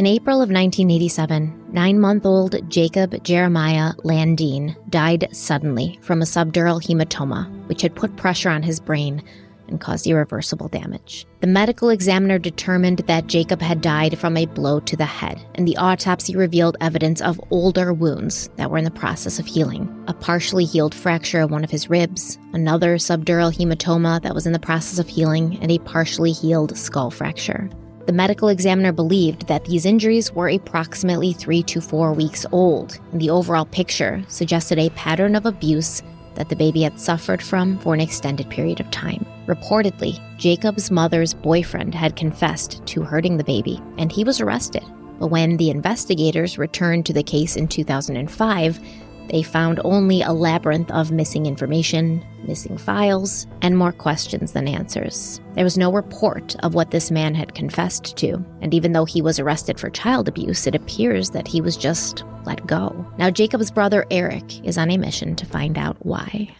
In April of 1987, nine month old Jacob Jeremiah Landin died suddenly from a subdural hematoma, which had put pressure on his brain and caused irreversible damage. The medical examiner determined that Jacob had died from a blow to the head, and the autopsy revealed evidence of older wounds that were in the process of healing. A partially healed fracture of one of his ribs, another subdural hematoma that was in the process of healing, and a partially healed skull fracture. The medical examiner believed that these injuries were approximately three to four weeks old, and the overall picture suggested a pattern of abuse that the baby had suffered from for an extended period of time. Reportedly, Jacob's mother's boyfriend had confessed to hurting the baby, and he was arrested. But when the investigators returned to the case in 2005, they found only a labyrinth of missing information, missing files, and more questions than answers. There was no report of what this man had confessed to, and even though he was arrested for child abuse, it appears that he was just let go. Now, Jacob's brother Eric is on a mission to find out why.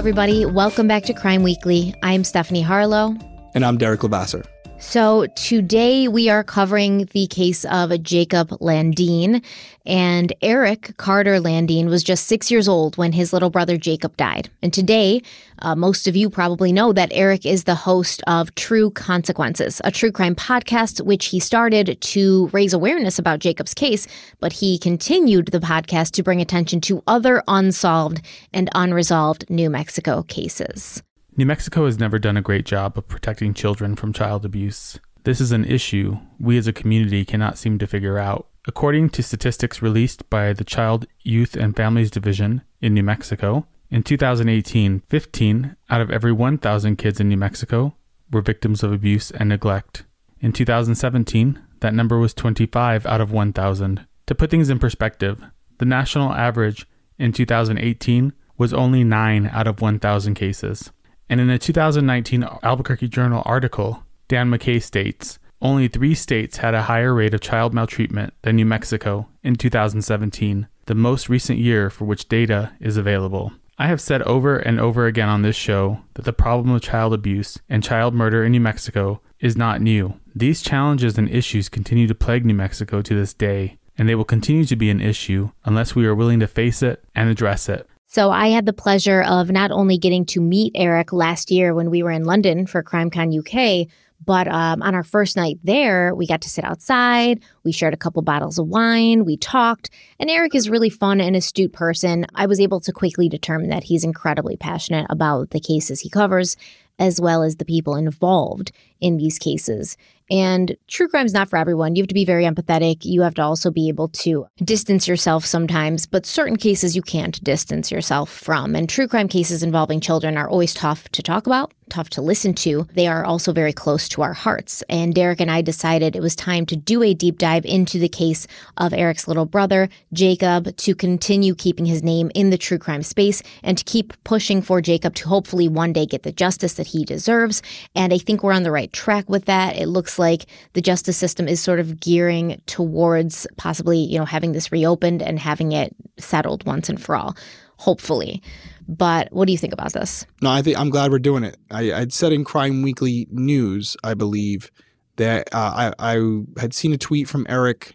Everybody. Welcome back to Crime Weekly. I'm Stephanie Harlow. And I'm Derrick Levasseur. So today we are covering the case of Jacob Landin. And Eric Carter Landin was just six years old when his little brother Jacob died. And today, uh, most of you probably know that Eric is the host of True Consequences, a true crime podcast, which he started to raise awareness about Jacob's case, but he continued the podcast to bring attention to other unsolved and unresolved New Mexico cases. New Mexico has never done a great job of protecting children from child abuse. This is an issue we as a community cannot seem to figure out. According to statistics released by the Child, Youth, and Families Division in New Mexico, in 2018, 15 out of every 1,000 kids in New Mexico were victims of abuse and neglect. In 2017, that number was 25 out of 1,000. To put things in perspective, the national average in 2018 was only 9 out of 1,000 cases. And in a 2019 Albuquerque Journal article, Dan McKay states only three states had a higher rate of child maltreatment than New Mexico in 2017, the most recent year for which data is available. I have said over and over again on this show that the problem of child abuse and child murder in New Mexico is not new. These challenges and issues continue to plague New Mexico to this day, and they will continue to be an issue unless we are willing to face it and address it. So I had the pleasure of not only getting to meet Eric last year when we were in London for CrimeCon UK, but um, on our first night there, we got to sit outside. We shared a couple bottles of wine. We talked. And Eric is really fun and astute person. I was able to quickly determine that he's incredibly passionate about the cases he covers, as well as the people involved in these cases. And true crime is not for everyone. You have to be very empathetic. You have to also be able to distance yourself sometimes, but certain cases you can't distance yourself from. And true crime cases involving children are always tough to talk about, tough to listen to. They are also very close to our hearts. And Derrick and I decided it was time to do a deep dive into the case of Eric's little brother, Jacob, to continue keeping his name in the true crime space and to keep pushing for Jacob to hopefully one day get the justice that he deserves. And I think we're on the right track with that. It looks like the justice system is sort of gearing towards possibly, you know, having this reopened and having it settled once and for all, hopefully. But what do you think about this? No, I think I'm glad we're doing it. I, I'd said in Crime Weekly News, I believe, that uh, I, I had seen a tweet from Eric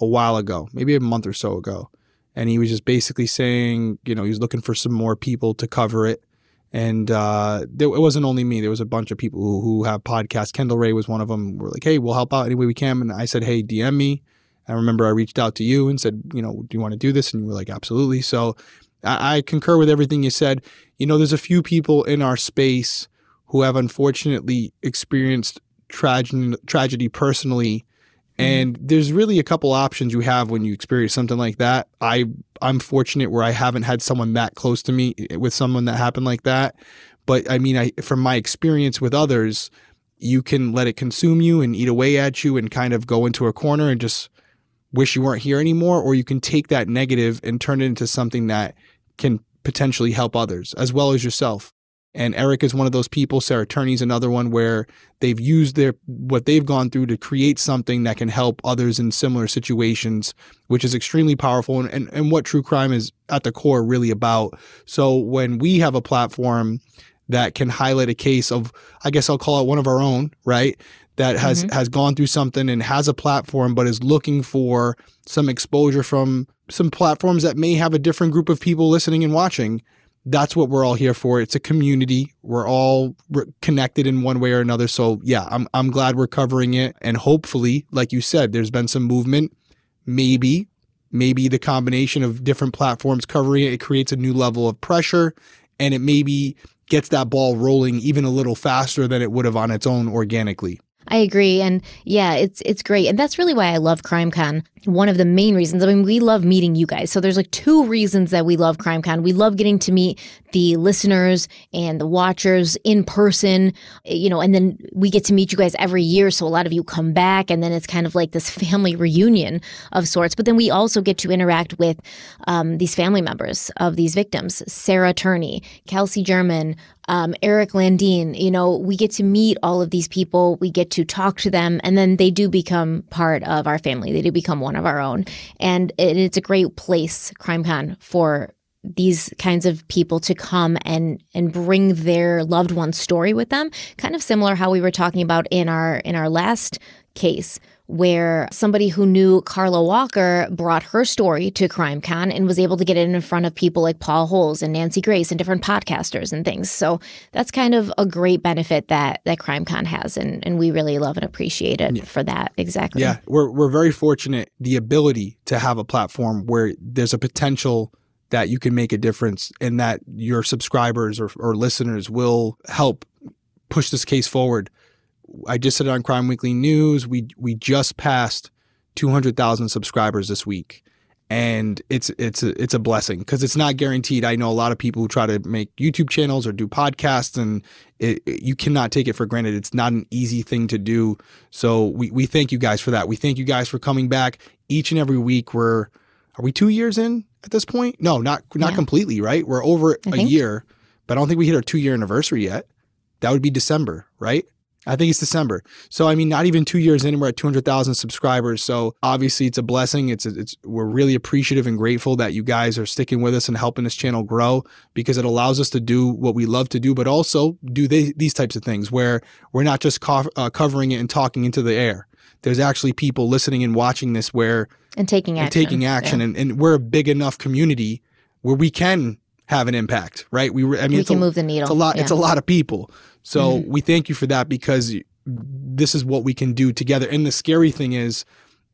a while ago, maybe a month or so ago. And he was just basically saying, you know, he's looking for some more people to cover it. And uh, there, it wasn't only me. There was a bunch of people who, who have podcasts. Kendall Rae was one of them. We're like, hey, we'll help out any way we can. And I said, hey, DM me. I remember I reached out to you and said, you know, do you want to do this? And you were like, absolutely. So I, I concur with everything you said. You know, there's a few people in our space who have unfortunately experienced tragedy, tragedy personally. And there's really a couple options you have when you experience something like that. I I'm fortunate where I haven't had someone that close to me eh, with someone that happened like that. But I mean, I from my experience with others, you can let it consume you and eat away at you and kind of go into a corner and just wish you weren't here anymore or you can take that negative and turn it into something that can potentially help others as well as yourself. And Eric is one of those people. Sarah Turney's another one where they've used their what they've gone through to create something that can help others in similar situations, which is extremely powerful and, and, and what true crime is at the core really about. So when we have a platform that can highlight a case of, I guess I'll call it one of our own, right? That has mm-hmm. has gone through something and has a platform, but is looking for some exposure from some platforms that may have a different group of people listening and watching. That's what we're all here for. It's a community. We're all re- connected in one way or another. So yeah, I'm I'm glad we're covering it, and hopefully, like you said, there's been some movement. Maybe maybe the combination of different platforms covering it, it creates a new level of pressure and it maybe gets that ball rolling even a little faster than it would have on its own organically. I agree. And yeah, it's it's great. And that's really why I love CrimeCon. One of the main reasons. I mean, we love meeting you guys. So there's like two reasons that we love CrimeCon. We love getting to meet the listeners and the watchers in person, you know, and then we get to meet you guys every year. So a lot of you come back and then it's kind of like this family reunion of sorts. But then we also get to interact with um, these family members of these victims, Sarah Turney, Kelsey German, um, Eric Landin, you know, we get to meet all of these people, we get to talk to them, and then they do become part of our family. They do become one of our own. And it, it's a great place, CrimeCon, for these kinds of people to come and and bring their loved one's story with them kind of similar how we were talking about in our in our last case where somebody who knew Carla Walker brought her story to CrimeCon and was able to get it in front of people like Paul Holes and Nancy Grace and different podcasters and things. So that's kind of a great benefit that that CrimeCon has, and, and we really love and appreciate it yeah. for that. Exactly. Yeah, we're we're very fortunate the ability to have a platform where there's a potential that you can make a difference and that your subscribers or, or listeners will help push this case forward I just said it on Crime Weekly News. We we just passed 200,000 subscribers this week. And it's it's a, it's a blessing because it's not guaranteed. I know a lot of people who try to make YouTube channels or do podcasts, and it, it, you cannot take it for granted. It's not an easy thing to do. So we, we thank you guys for that. We thank you guys for coming back each and every week. We're are we two years in at this point? No, not not yeah. completely. Right, we're over I a think. year, but I don't think we hit our two year anniversary yet. That would be December, right? I think it's December. So I mean, not even two years in, we're at 200,000 subscribers. So obviously, it's a blessing. It's a, it's we're really appreciative and grateful that you guys are sticking with us and helping this channel grow because it allows us to do what we love to do, but also do they, these types of things where we're not just co- uh, covering it and talking into the air. There's actually people listening and watching this where and taking action, and taking action, yeah. and, and we're a big enough community where we can have an impact, right? We I mean, we can a, move the needle. It's a lot. Yeah. It's a lot of people. So mm-hmm. we thank you for that because this is what we can do together. And the scary thing is,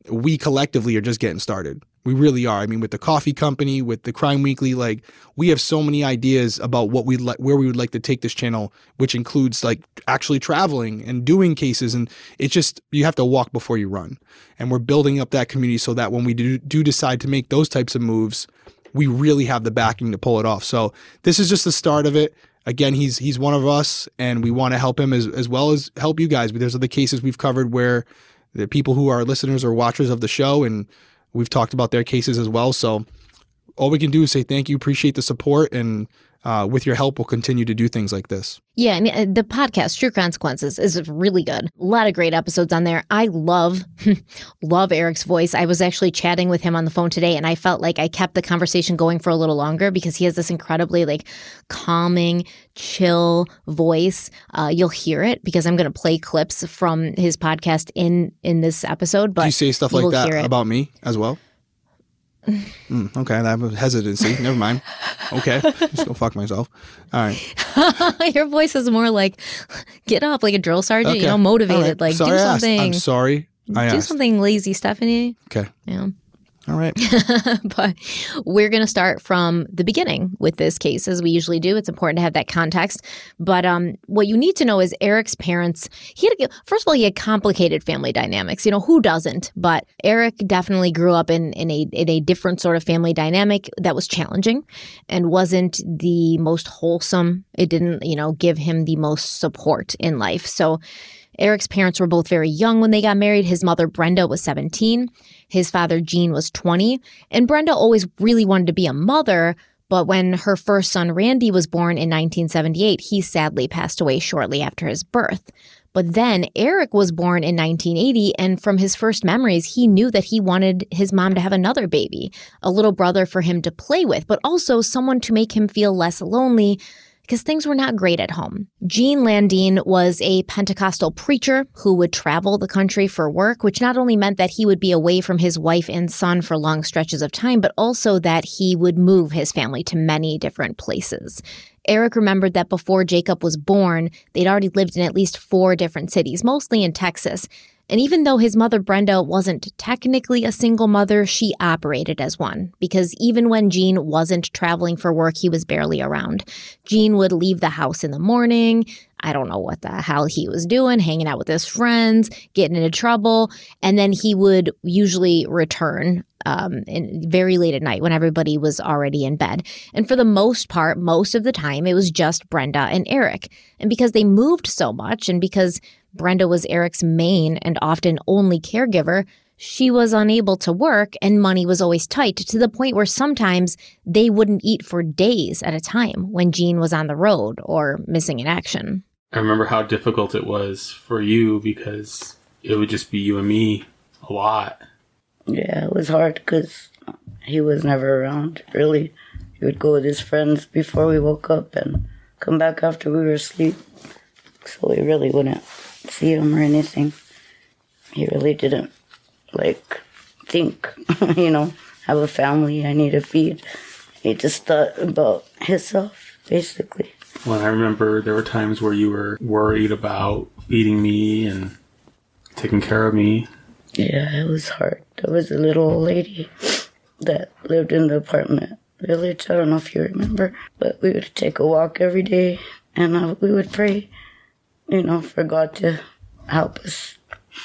we collectively are just getting started. We really are. I mean, with the coffee company, with the Crime Weekly, like we have so many ideas about what we like, where we would like to take this channel, which includes like actually traveling and doing cases. And it's just you have to walk before you run. And we're building up that community so that when we do, do decide to make those types of moves, we really have the backing to pull it off. So this is just the start of it again, he's he's one of us, and we want to help him as as well as help you guys. But there's other cases we've covered where the people who are listeners or watchers of the show, and we've talked about their cases as well. So all we can do is say thank you, appreciate the support, and uh, with your help, we'll continue to do things like this. Yeah, and uh, the podcast True Consequences is really good. A lot of great episodes on there. I love, love Eric's voice. I was actually chatting with him on the phone today, and I felt like I kept the conversation going for a little longer because he has this incredibly like calming, chill voice. Uh, you'll hear it because I'm going to play clips from his podcast in in this episode. But do you say stuff like that about me as well? Mm, okay, that was hesitancy. Never mind. Okay, just go fuck myself. All right. Your voice is more like, get up, like a drill sergeant. Okay. You know, motivated. Right. Like sorry do something. I'm sorry. I do asked. something lazy, Stephanie. Okay. Yeah. All right. but we're going to start from the beginning with this case, as we usually do. It's important to have that context. But um, what you need to know is Eric's parents, he had, first of all, he had complicated family dynamics. You know, who doesn't? But Eric definitely grew up in, in, a, in a different sort of family dynamic that was challenging and wasn't the most wholesome. It didn't, you know, give him the most support in life. So, Eric's parents were both very young when they got married. His mother, Brenda, was 17. His father, Gene, was 20. And Brenda always really wanted to be a mother, But when her first son, Randy, was born in 1978, he sadly passed away shortly after his birth. But then Eric was born in 1980, and from his first memories, he knew that he wanted his mom to have another baby, a little brother for him to play with, but also someone to make him feel less lonely because things were not great at home. Gene Landin was a Pentecostal preacher who would travel the country for work, which not only meant that he would be away from his wife and son for long stretches of time, but also that he would move his family to many different places. Eric remembered that before Jacob was born, they'd already lived in at least four different cities, mostly in Texas, and even though his mother Brenda wasn't technically a single mother, she operated as one because even when Gene wasn't traveling for work, he was barely around. Gene would leave the house in the morning. I don't know what the hell he was doing, hanging out with his friends, getting into trouble, and then he would usually return um, in, very late at night when everybody was already in bed. And for the most part, most of the time, it was just Brenda and Eric. And because they moved so much, and because Brenda was Eric's main and often only caregiver, she was unable to work and money was always tight to the point where sometimes they wouldn't eat for days at a time when Gene was on the road or missing in action. I remember how difficult it was for you because it would just be you and me a lot. Yeah, it was hard because he was never around, really. He would go with his friends before we woke up and come back after we were asleep. So we really wouldn't see him or anything. He really didn't like think, you know, have a family I need to feed. He just thought about himself, basically. Well, I remember there were times where you were worried about feeding me and taking care of me. Yeah, it was hard. There was a little old lady that lived in the apartment village. I don't know if you remember, but we would take a walk every day and uh, we would pray you know, for God to help us,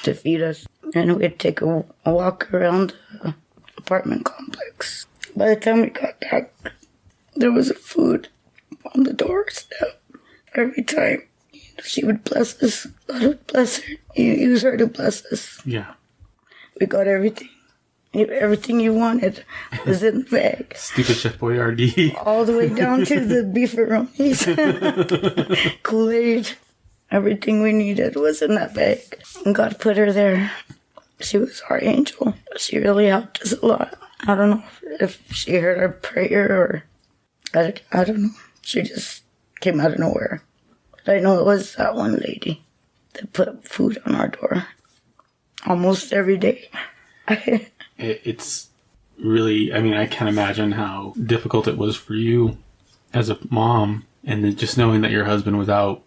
to feed us. And we'd take a, a walk around the apartment complex. By the time we got back, there was food on the doorstep every time. She would bless us. God would bless her. You use her to bless us. Yeah. We got everything. Everything you wanted was in the bag. Stupid Chef Boyardee. All the way down to the beefaronis, Kool Aid. Everything we needed was in that bag. And God put her there. She was our angel. She really helped us a lot. I don't know if she heard our prayer or I, I don't know. She just came out of nowhere. But I know it was that one lady that put food on our door almost every day. it, it's really, I mean, I can't imagine how difficult it was for you as a mom and just knowing that your husband was out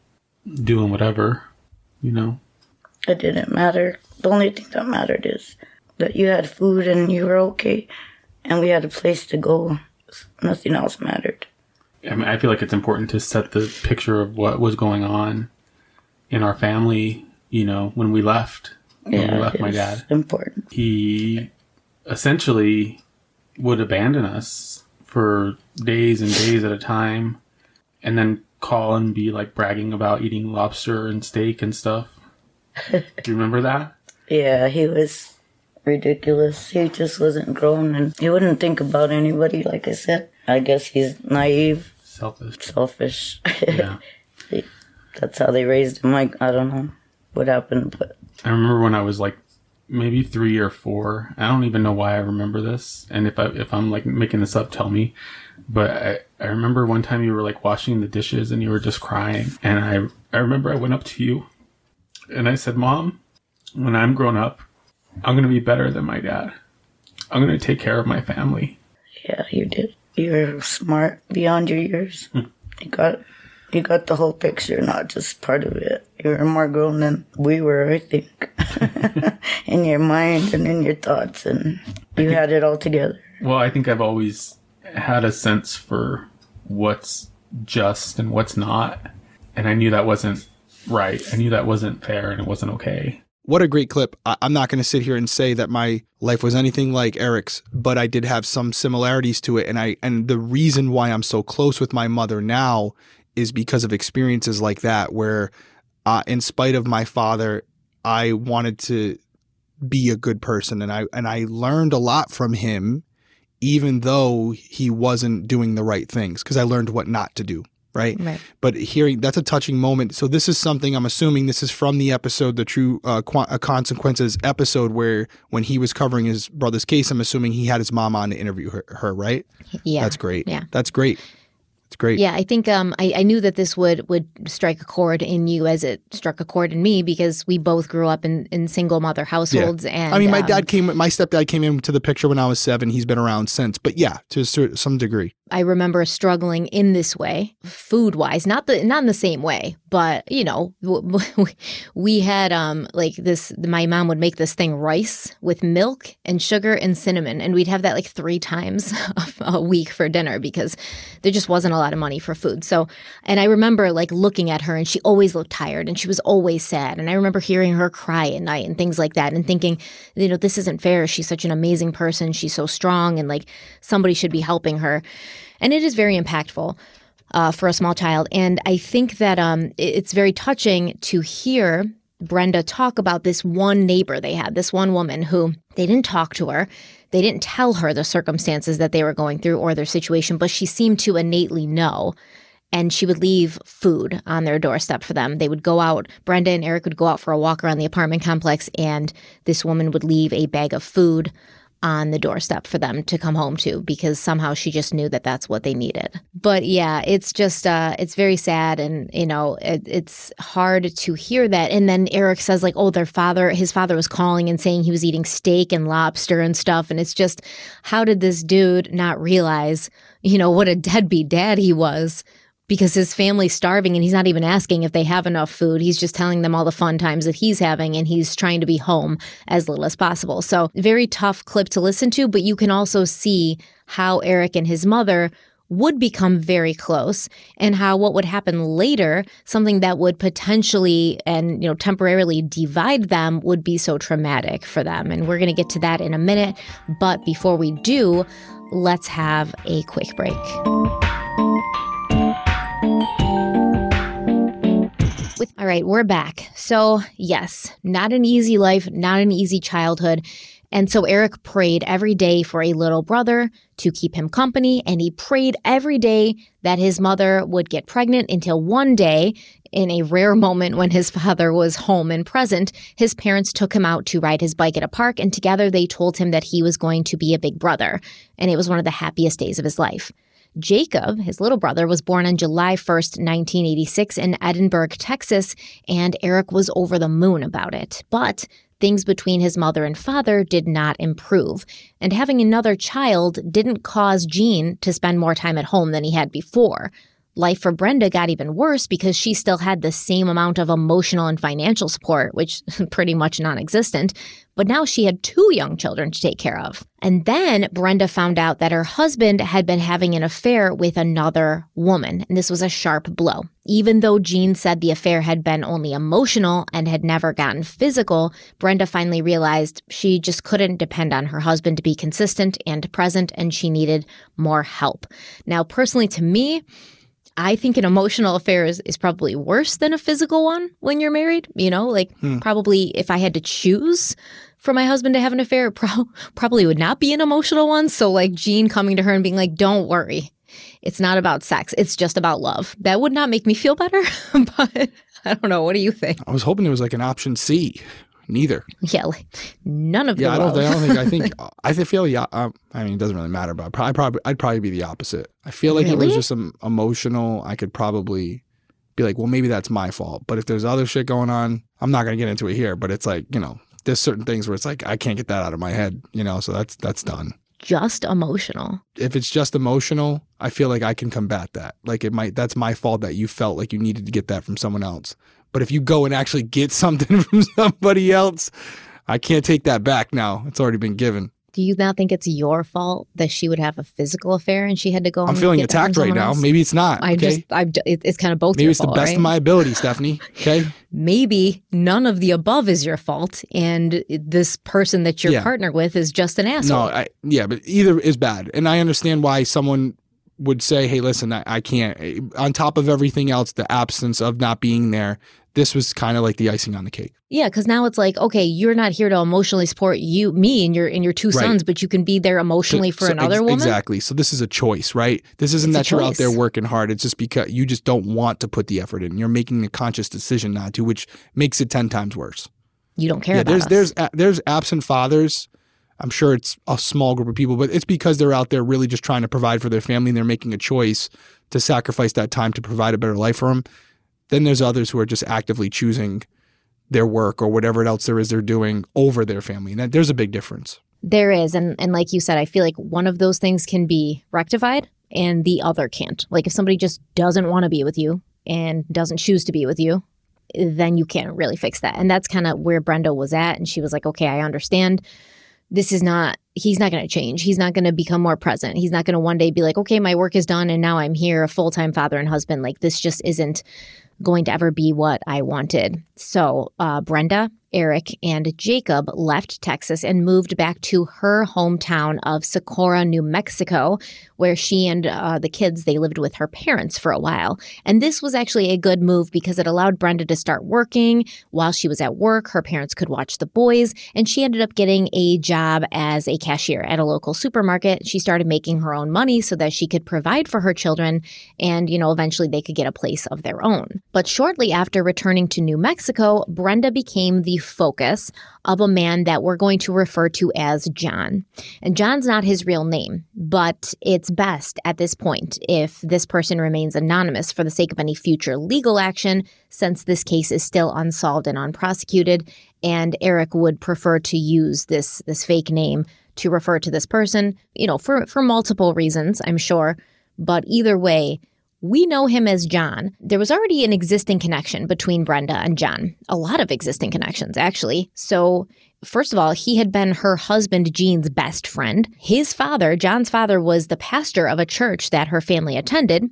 doing whatever, you know? It didn't matter. The only thing that mattered is that you had food and you were okay and we had a place to go. Nothing else mattered. I mean, I feel like it's important to set the picture of what was going on in our family, you know, when we left. When yeah, we left my dad. Important. He essentially would abandon us for days and days at a time and then call and be like bragging about eating lobster and steak and stuff. Do you remember that? Yeah, he was ridiculous. He just wasn't grown and he wouldn't think about anybody, like I said. I guess he's naive. Selfish. Selfish. Yeah. That's how they raised him. Like, I don't know what happened, but. I remember when I was like maybe three or four. I don't even know why I remember this. And if I if I'm like making this up, tell me. But I, I remember one time you were like washing the dishes and you were just crying. And I I remember I went up to you and I said, Mom, when I'm grown up, I'm gonna be better than my dad. I'm gonna take care of my family. Yeah, you did. You're smart beyond your years. Hmm. You got you got the whole picture, not just part of it. You were more grown than we were, I think, in your mind and in your thoughts, and you had it all together. Well, I think I've always had a sense for what's just and what's not, and I knew that wasn't right. I knew that wasn't fair and it wasn't okay. What a great clip. I- am not going to sit here and say that my life was anything like Eric's, but I did have some similarities to it. And I, and the reason why I'm so close with my mother now is because of experiences like that, where uh, in spite of my father, I wanted to be a good person, and I and I learned a lot from him even though he wasn't doing the right things because I learned what not to do. Right. Right. But hearing that's a touching moment. So this is something I'm assuming this is from the episode, the True uh, Qu- uh, Consequences episode, where when he was covering his brother's case, I'm assuming he had his mom on to interview her, her right? Yeah. That's great. Yeah. That's great. It's great. Yeah, I think um, I, I knew that this would would strike a chord in you as it struck a chord in me because we both grew up in, in single mother households. And I mean, my um, dad came. My stepdad came into the picture when I was seven. He's been around since. But yeah, to some degree. I remember struggling in this way, food wise, not the not in the same way, but you know, we had um like this. My mom would make this thing rice with milk and sugar and cinnamon, and we'd have that like three times a week for dinner because there just wasn't a lot of money for food. So, and I remember like looking at her, and she always looked tired, and she was always sad, and I remember hearing her cry at night and things like that, and thinking, you know, this isn't fair. She's such an amazing person. She's so strong, and like somebody should be helping her and it is very impactful uh, for a small child. And I think that um, it's very touching to hear Brenda talk about this one neighbor they had, this one woman who they didn't talk to her. They didn't tell her the circumstances that they were going through or their situation, but she seemed to innately know. And she would leave food on their doorstep for them. They would go out, Brenda and Eric would go out for a walk around the apartment complex, and this woman would leave a bag of food on the doorstep for them to come home to because somehow she just knew that that's what they needed. But yeah, it's just uh it's very sad and you know, it, it's hard to hear that and then Eric says like, "Oh, their father, his father was calling and saying he was eating steak and lobster and stuff." And it's just how did this dude not realize, you know, what a deadbeat dad he was? Because his family's starving and he's not even asking if they have enough food. He's just telling them all the fun times that he's having and he's trying to be home as little as possible. So, very tough clip to listen to, but you can also see how Eric and his mother would become very close and how what would happen later something that would potentially and you know temporarily divide them would be so traumatic for them and we're going to get to that in a minute but before we do let's have a quick break With, all right, we're back. So, yes, not an easy life, not an easy childhood. And so Eric prayed every day for a little brother to keep him company. And he prayed every day that his mother would get pregnant until one day, in a rare moment when his father was home and present, his parents took him out to ride his bike at a park. And together they told him that he was going to be a big brother. And it was one of the happiest days of his life. Jacob, his little brother, was born on July 1st, 1986, in Edinburg, Texas, and Eric was over the moon about it. But things between his mother and father did not improve, and having another child didn't cause Gene to spend more time at home than he had before. Life for Brenda got even worse because she still had the same amount of emotional and financial support, which pretty much non existent, but now she had two young children to take care of. And then Brenda found out that her husband had been having an affair with another woman, and this was a sharp blow. Even though Gene said the affair had been only emotional and had never gotten physical, Brenda finally realized she just couldn't depend on her husband to be consistent and present, and she needed more help. Now, personally, to me, I think an emotional affair is, is probably worse than a physical one when you're married. You know, like Hmm. probably if I had to choose for my husband to have an affair, it pro- probably would not be an emotional one. So, like Gene coming to her and being like, don't worry, it's not about sex, it's just about love. That would not make me feel better. but I don't know. What do you think? I was hoping it was like an option C. Neither. Yeah, like none of Yeah, the I don't. I don't think. I think. I feel. Yeah. Um, I mean, it doesn't really matter. But I probably, probably, I'd probably be the opposite. I feel like it was just some emotional. I could probably be like, well, maybe that's my fault. But if there's other shit going on, I'm not gonna get into it here. But it's like, you know, there's certain things where it's like I can't get that out of my head. You know, so that's that's done. just emotional. If it's just emotional, I feel like I can combat that. Like it might. That's my fault that you felt like you needed to get that from someone else. But if you go and actually get something from somebody else, I can't take that back now. It's already been given. Do you not think it's your fault that she would have a physical affair and she had to go? I'm feeling get that from attacked right now. else? Maybe it's not. I okay? just, I, it, it's kind of both. Maybe it's the best right? of my ability, Stephanie. Okay. Maybe none of the above is your fault, and this person that you're Yeah. partnered with is just an asshole. No, I, yeah, but either is bad. And I understand why someone would say, hey, listen, I, I can't. On top of everything else, the absence of not being there, this was kind of like the icing on the cake. Yeah, because now it's like, okay, you're not here to emotionally support you, me, and your and your two Right. sons, but you can be there emotionally for So- another ex- woman. Exactly. So this is a choice, right? This isn't It's that you're out there working hard. It's just because you just don't want to put the effort in. You're making a conscious decision not to, which makes it ten times worse. You don't care yeah, about there's us. there's a- there's absent fathers. I'm sure it's a small group of people, but it's because they're out there really just trying to provide for their family and they're making a choice to sacrifice that time to provide a better life for them. Then there's others who are just actively choosing their work or whatever else there is they're doing over their family. And that, there's a big difference. There is, and and like you said, I feel like one of those things can be rectified, and the other can't. Like if somebody just doesn't want to be with you and doesn't choose to be with you, then you can't really fix that. And that's kind of where Brenda was at, and she was like, "Okay, I understand. This is not. He's not going to change. He's not going to become more present. He's not going to one day be like, okay, my work is done, and now I'm here, a full time father and husband. Like this just isn't." Going to ever be what I wanted. So, uh, Brenda, Eric, and Jacob left Texas and moved back to her hometown of Socorro, New Mexico, where she and uh, the kids they lived with her parents for a while. And this was actually a good move because it allowed Brenda to start working while she was at work. Her parents could watch the boys, and she ended up getting a job as a cashier at a local supermarket. She started making her own money so that she could provide for her children and, you know, eventually they could get a place of their own. But shortly after returning to New Mexico, Brenda became the focus of a man that we're going to refer to as John. And John's not his real name, but it's best at this point if this person remains anonymous for the sake of any future legal action, since this case is still unsolved and unprosecuted. And Eric would prefer to use this, this fake name to refer to this person, you know, for, for multiple reasons, I'm sure. But either way, we know him as John. There was already an existing connection between Brenda and John, a lot of existing connections, actually. So, first of all, he had been her husband Jean's best friend. His father, John's father, was the pastor of a church that her family attended.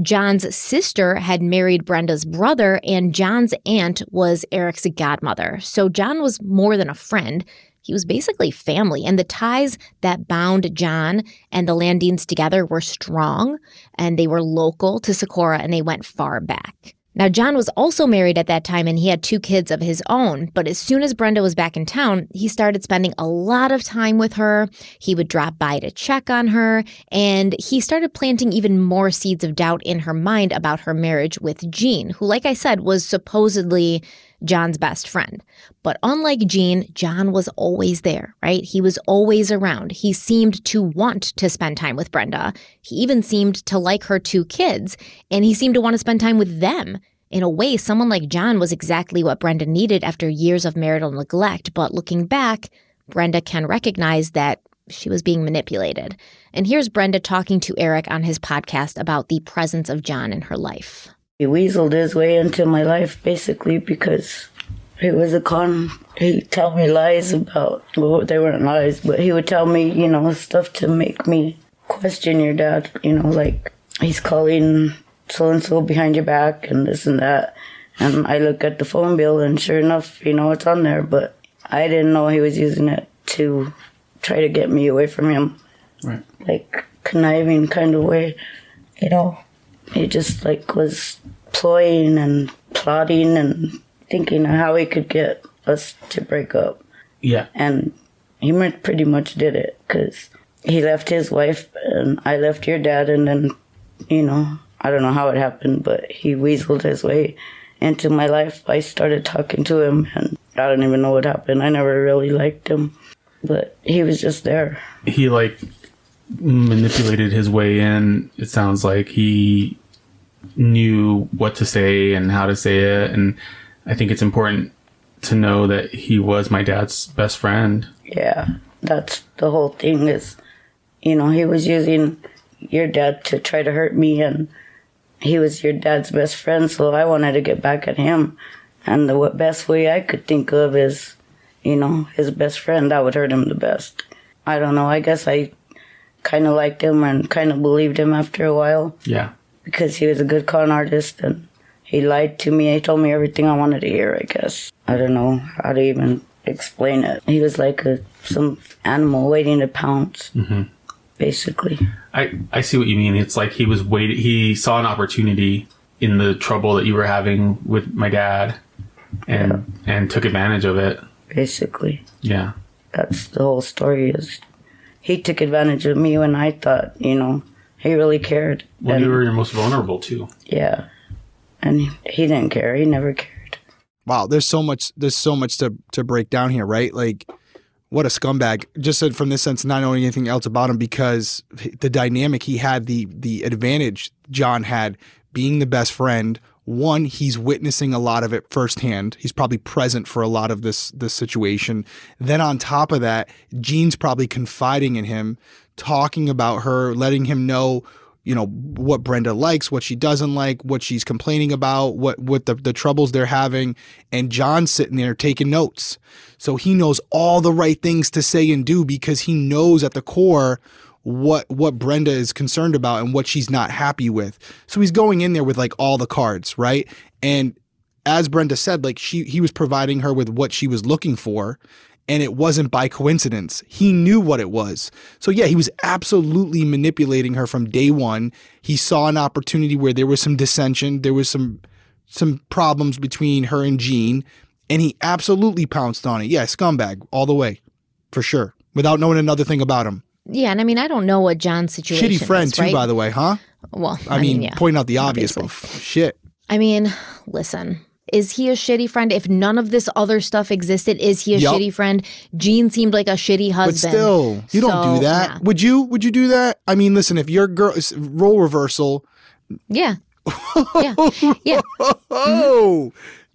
John's sister had married Brenda's brother, and John's aunt was Eric's godmother. So, John was more than a friend. He was basically family, and the ties that bound John and the Landins together were strong, and they were local to Socorro, and they went far back. Now, John was also married at that time and he had two kids of his own. But as soon as Brenda was back in town, he started spending a lot of time with her. He would drop by to check on her. And he started planting even more seeds of doubt in her mind about her marriage with Gene, who, like I said, was supposedly John's best friend. But unlike Gene, John was always there, right? He was always around. He seemed to want to spend time with Brenda. He even seemed to like her two kids, and he seemed to want to spend time with them. In a way, someone like John was exactly what Brenda needed after years of marital neglect. But looking back, Brenda can recognize that she was being manipulated. And here's Brenda talking to Eric on his podcast about the presence of John in her life. He weaseled his way into my life basically because he was a con. He'd tell me lies about, well, they weren't lies, but he would tell me, you know, stuff to make me question your dad. You know, like he's calling so and so behind your back and this and that. And I look at the phone bill and sure enough, you know, it's on there, but I didn't know he was using it to try to get me away from him. Right. Like conniving kind of way, you know. He just like was ploying and plotting and thinking how he could get us to break up. Yeah. And he pretty much did it because he left his wife and I left your dad, and then, you know, I don't know how it happened, but he weaseled his way into my life. I started talking to him, and I don't even know what happened. I never really liked him, but he was just there. He like manipulated his way in. It sounds like he knew what to say and how to say it. And I think it's important to know that he was my dad's best friend. Yeah, that's the whole thing is, you know, he was using your dad to try to hurt me and he was your dad's best friend, so I wanted to get back at him. And the best way I could think of is, you know, his best friend, that would hurt him the best. I don't know, I guess I kind of liked him and kind of believed him after a while Yeah. because he was a good con artist and he lied to me. He told me everything I wanted to hear, I guess. I don't know how to even explain it. He was like a, some animal waiting to pounce, mm-hmm. basically. I, I see what you mean. It's like he was waiting. He saw an opportunity in the trouble that you were having with my dad, and and took advantage of it. basically. Yeah. That's the whole story. Is he took advantage of me when I thought, you know, he really cared. When and, you were your most vulnerable too. yeah, and he, he didn't care. He never cared. Wow, there's so much there's so much to to break down here, right? Like what a scumbag. Just said from this sense, not knowing anything else about him because the dynamic he had, the the advantage John had being the best friend. One, he's witnessing a lot of it firsthand. He's probably present for a lot of this this situation. Then on top of that, Gene's probably confiding in him, talking about her, letting him know you know what Brenda likes, what she doesn't like, what she's complaining about, what what the, the troubles they're having, and John's sitting there taking notes. So he knows all the right things to say and do because he knows at the core what what Brenda is concerned about and what she's not happy with. So he's going in there with like all the cards, right? And as Brenda said, like she he was providing her with what she was looking for and it wasn't by coincidence. He knew what it was. So yeah, he was absolutely manipulating her from day 1. He saw an opportunity where there was some dissension, there was some some problems between her and Gene, and he absolutely pounced on it. Yeah, scumbag all the way. For sure. Without knowing another thing about him. Yeah, and I mean, I don't know what John's situation. Shitty friend is, too, right? by the way, huh? Well, I, mean, yeah. pointing out the obvious, but f- shit. I mean, listen. Is he a shitty friend? If none of this other stuff existed, is he a Yup. shitty friend? Gene seemed like a shitty But husband. still, you don't do that. nah. Would you? Would you do that? I mean, listen, if your girl role reversal, Yeah. yeah. Yeah. oh,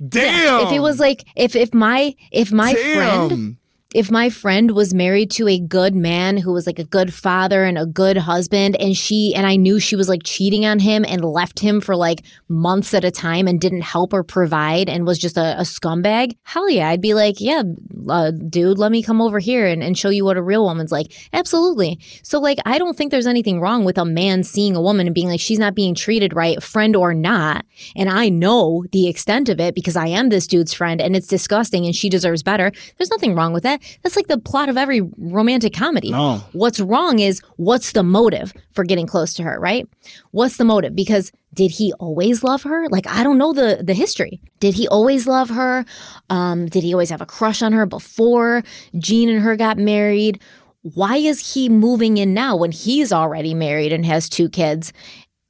damn. If it was like if if my if my friend damn. If my friend was married to a good man who was like a good father and a good husband and she and I knew she was like cheating on him and left him for like months at a time and didn't help or provide and was just a, a scumbag, hell yeah, I'd be like, yeah, uh, dude, let me come over here and, and show you what a real woman's like. Absolutely. So like, I don't think there's anything wrong with a man seeing a woman and being like, she's not being treated right, friend or not. And I know the extent of it because I am this dude's friend and it's disgusting and she deserves better. There's nothing wrong with that. That's like the plot of every romantic comedy. No. What's wrong is what's the motive for getting close to her, right? What's the motive? Because did he always love her? Like I don't know the the history. Did he always love her? Um, did he always have a crush on her before Gene and her got married? Why is he moving in now when he's already married and has two kids?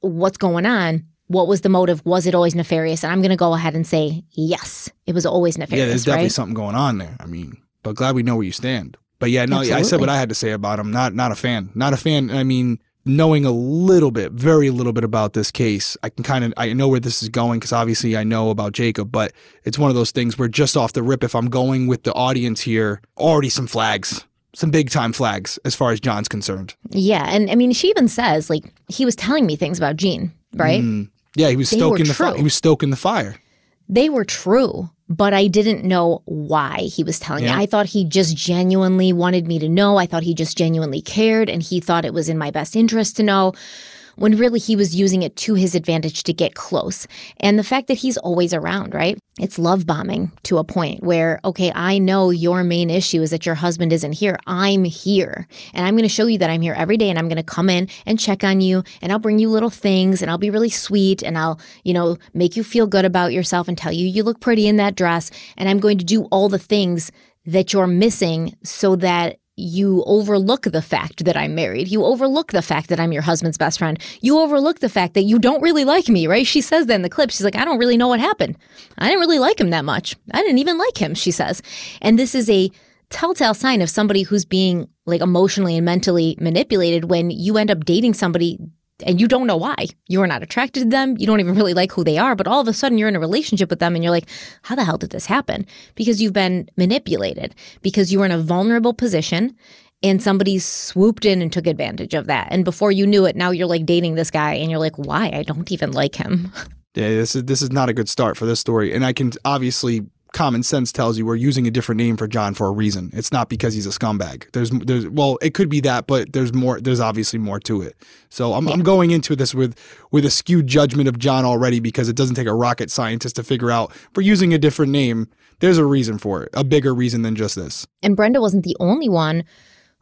What's going on? What was the motive? Was it always nefarious? And I'm going to go ahead and say yes, it was always nefarious. Yeah, there's definitely right? something going on there. I mean, but glad we know where you stand. But yeah, no, I said what I had to say about him. Not not a fan. Not a fan. I mean, knowing a little bit, very little bit about this case, I can kind of I know where this is going because obviously I know about Jacob. But it's one of those things where just off the rip, if I'm going with the audience here, already some flags, some big time flags as far as John's concerned. Yeah, and I mean, she even says like he was telling me things about Gene, right? Mm. Yeah, he was stoking the fire. He was stoking the fire. They were true, but I didn't know why he was telling Yeah. me. I thought he just genuinely wanted me to know. I thought he just genuinely cared, and he thought it was in my best interest to know. When really he was using it to his advantage to get close. And the fact that he's always around, right? It's love bombing to a point where, okay, I know your main issue is that your husband isn't here. I'm here. And I'm going to show you that I'm here every day and I'm going to come in and check on you and I'll bring you little things and I'll be really sweet and I'll, you know, make you feel good about yourself and tell you you look pretty in that dress. And I'm going to do all the things that you're missing so that you overlook the fact that I'm married. You overlook the fact that I'm your husband's best friend. You overlook the fact that you don't really like me, right? She says that in the clip. She's like, I don't really know what happened. I didn't really like him that much. I didn't even like him, she says. And this is a telltale sign of somebody who's being like emotionally and mentally manipulated when you end up dating somebody and you don't know why. You are not attracted to them. You don't even really like who they are, but all of a sudden you're in a relationship with them and you're like, how the hell did this happen? Because you've been manipulated, because you were in a vulnerable position and somebody swooped in and took advantage of that. And before you knew it, now you're like dating this guy and you're like, why? I don't even like him. Yeah, this is this is not a good start for this story. And I can obviously common sense tells you we're using a different name for John for a reason. It's not because he's a scumbag. There's there's well, it could be that, but there's more there's obviously more to it. So I'm I'm going into this with with a skewed judgment of John already because it doesn't take a rocket scientist to figure out for using a different name, there's a reason for it. A bigger reason than just this. And Brenda wasn't the only one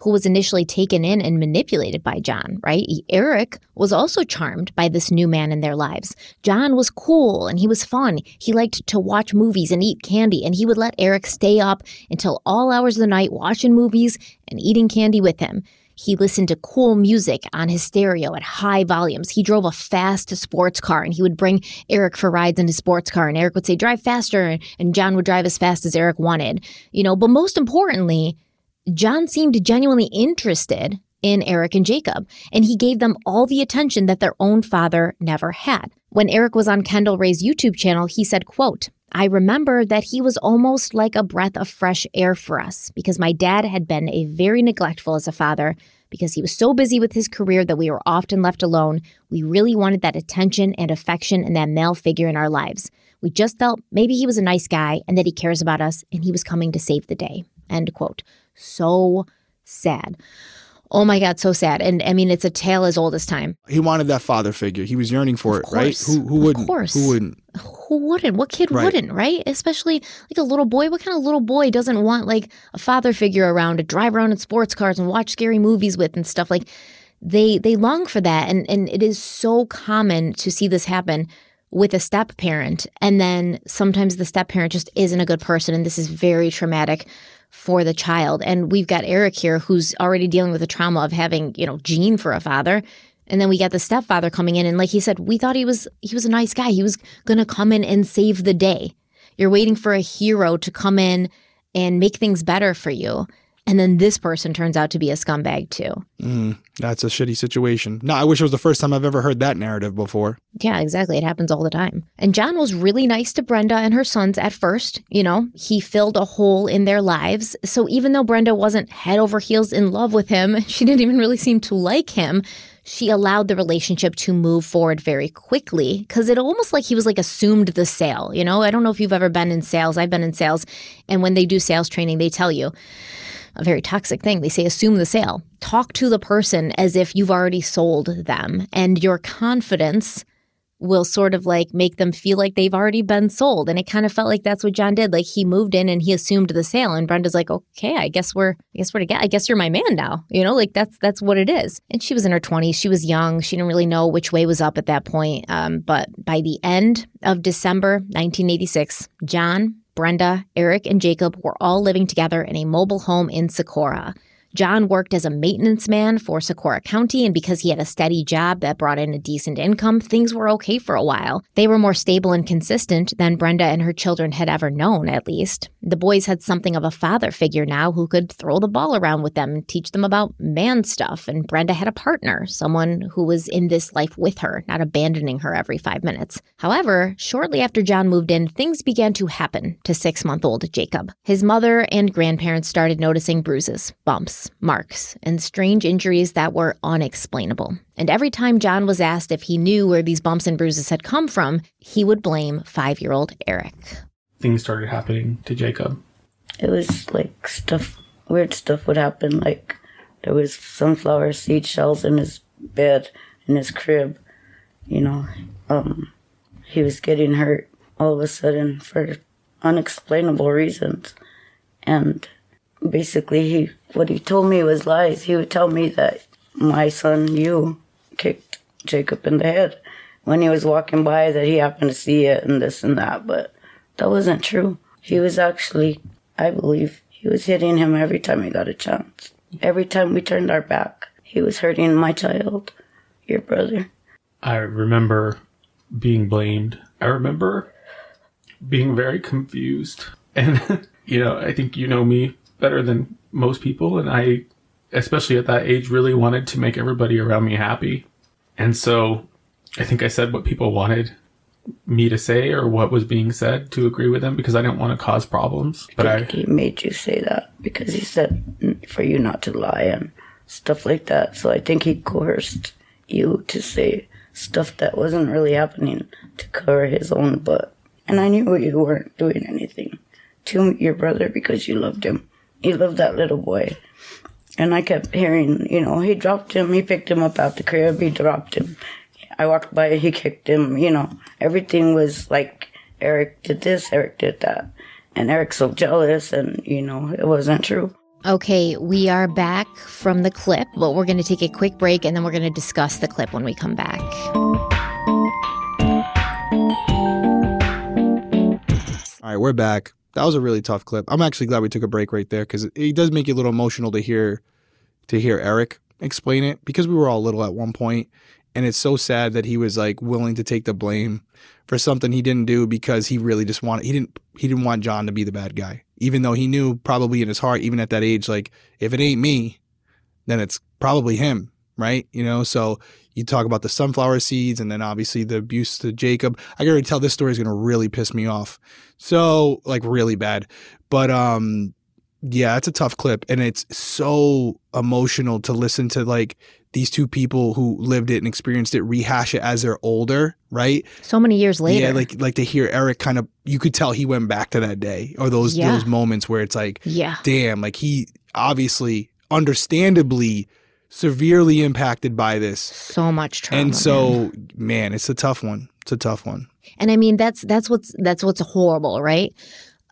who was initially taken in and manipulated by John, right? Eric was also charmed by this new man in their lives. John was cool and he was fun. He liked to watch movies and eat candy, and he would let Eric stay up until all hours of the night watching movies and eating candy with him. He listened to cool music on his stereo at high volumes. He drove a fast sports car and he would bring Eric for rides in his sports car. And Eric would say, drive faster. And John would drive as fast as Eric wanted, you know. But most importantly, John seemed genuinely interested in Eric and Jacob, and he gave them all the attention that their own father never had. When Eric was on Kendall Rae's YouTube channel, he said, quote, I remember that he was almost like a breath of fresh air for us because my dad had been a very neglectful as a father because he was so busy with his career that we were often left alone. We really wanted that attention and affection and that male figure in our lives. We just felt maybe he was a nice guy and that he cares about us and he was coming to save the day. End quote. So sad. Oh my God, so sad. And I mean, it's a tale as old as time. He wanted that father figure. He was yearning for Of it, right? Who who wouldn't? Of course. Who wouldn't? Who wouldn't? What kid Right. wouldn't, right? Especially like a little boy. What kind of little boy doesn't want like a father figure around to drive around in sports cars and watch scary movies with and stuff? Like they they long for that. And and it is so common to see this happen with a step parent. And then sometimes the step parent just isn't a good person. And this is very traumatic for the child. And we've got Eric here who's already dealing with the trauma of having, you know, Gene for a father. And then we got the stepfather coming in and like he said, we thought he was he was a nice guy. He was gonna come in and save the day. You're waiting for a hero to come in and make things better for you. And then this person turns out to be a scumbag too. Mm, that's a shitty situation. No, I wish it was the first time I've ever heard that narrative before. Yeah, exactly. It happens all the time. And John was really nice to Brenda and her sons at first. You know, he filled a hole in their lives. So even though Brenda wasn't head over heels in love with him, she didn't even really seem to like him. She allowed the relationship to move forward very quickly because it almost like he was like assumed the sale. You know, I don't know if you've ever been in sales. I've been in sales. And when they do sales training, they tell you, a very toxic thing. They say assume the sale. Talk to the person as if you've already sold them, and your confidence will sort of like make them feel like they've already been sold. And it kind of felt like that's what John did. Like he moved in and he assumed the sale. And Brenda's like, okay, I guess we're I guess we're together. I guess you're my man now. You know, like that's that's what it is. And she was in her 20s. She was young. She didn't really know which way was up at that point. Um, but by the end of December 1986, John, Brenda, Eric, and Jacob were all living together in a mobile home in Socorro. John worked as a maintenance man for Socorro County, and because he had a steady job that brought in a decent income, things were okay for a while. They were more stable and consistent than Brenda and her children had ever known, at least. The boys had something of a father figure now who could throw the ball around with them and teach them about man stuff, and Brenda had a partner, someone who was in this life with her, not abandoning her every five minutes. However, shortly after John moved in, things began to happen to six month old Jacob. His mother and grandparents started noticing bruises, bumps, marks, and strange injuries that were unexplainable. And every time John was asked if he knew where these bumps and bruises had come from, he would blame five year old Eric. Things started happening to Jacob. It was like stuff, weird stuff would happen. Like there was sunflower seed shells in his bed, in his crib. You know, um, he was getting hurt all of a sudden for unexplainable reasons. And basically, he what he told me was lies. He would tell me that my son, you, kicked Jacob in the head when he was walking by, that he happened to see it and this and that. But that wasn't true. He was actually, I believe, he was hitting him every time he got a chance. Every time we turned our back, he was hurting my child, your brother. I remember being blamed. I remember being very confused. And, you know, I think you know me better than most people. And I, especially at that age, really wanted to make everybody around me happy. And so I think I said what people wanted me to say or what was being said to agree with them because I didn't want to cause problems. But I, think he made you say that because he said for you not to lie and stuff like that. So I think he coerced you to say stuff that wasn't really happening to cover his own butt. And I knew you weren't doing anything to your brother because you loved him. You loved that little boy. And I kept hearing, you know, he dropped him, he picked him up out the crib, he dropped him. I walked by, he kicked him, you know. Everything was like, Eric did this, Eric did that. And Eric's so jealous, and, you know, it wasn't true. Okay, we are back from the clip, but we're going to take a quick break and then we're going to discuss the clip when we come back. All right, we're back. That was a really tough clip. I'm actually glad we took a break right there because it, does make you a little emotional to hear to hear Eric explain it because we were all little at one point, and it's so sad that he was like willing to take the blame for something he didn't do because he really just wanted he didn't he didn't want John to be the bad guy, even though he knew probably in his heart, even at that age, like if it ain't me, then it's probably him, right? You know, so you talk about the sunflower seeds and then obviously the abuse to Jacob. I can already tell this story is going to really piss me off. So, like, really bad. But, um, yeah, it's a tough clip. And it's so emotional to listen to, like, these two people who lived it and experienced it rehash it as they're older, right? So many years later. Yeah, like like to hear Eric kind of you could tell he went back to that day or those Yeah. those moments where it's like, yeah. damn, like he obviously understandably severely impacted by this. So much trauma. and so, man, it's a tough one. It's a tough one. And I mean that's that's what's that's what's horrible, right?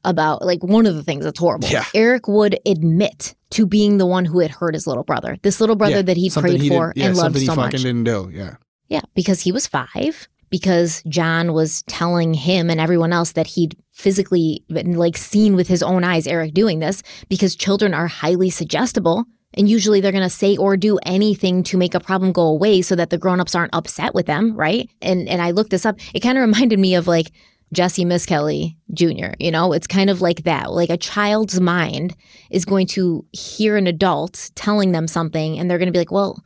About like one of the things that's horrible. Yeah. Eric would admit to being the one who had hurt his little brother. This little brother Yeah, that he prayed he for didn't- yeah, and loved something so he fucking much. didn't do. Yeah. Yeah, because he was five. Because John was telling him and everyone else that he'd physically been, like seen with his own eyes Eric doing this. Because children are highly suggestible, and usually they're gonna say or do anything to make a problem go away, so that the grown-ups aren't upset with them, right? And and I looked this up. It kind of reminded me of like Jessie Misskelley Jr. You know, it's kind of like that. Like a child's mind is going to hear an adult telling them something, and they're going to be like, well,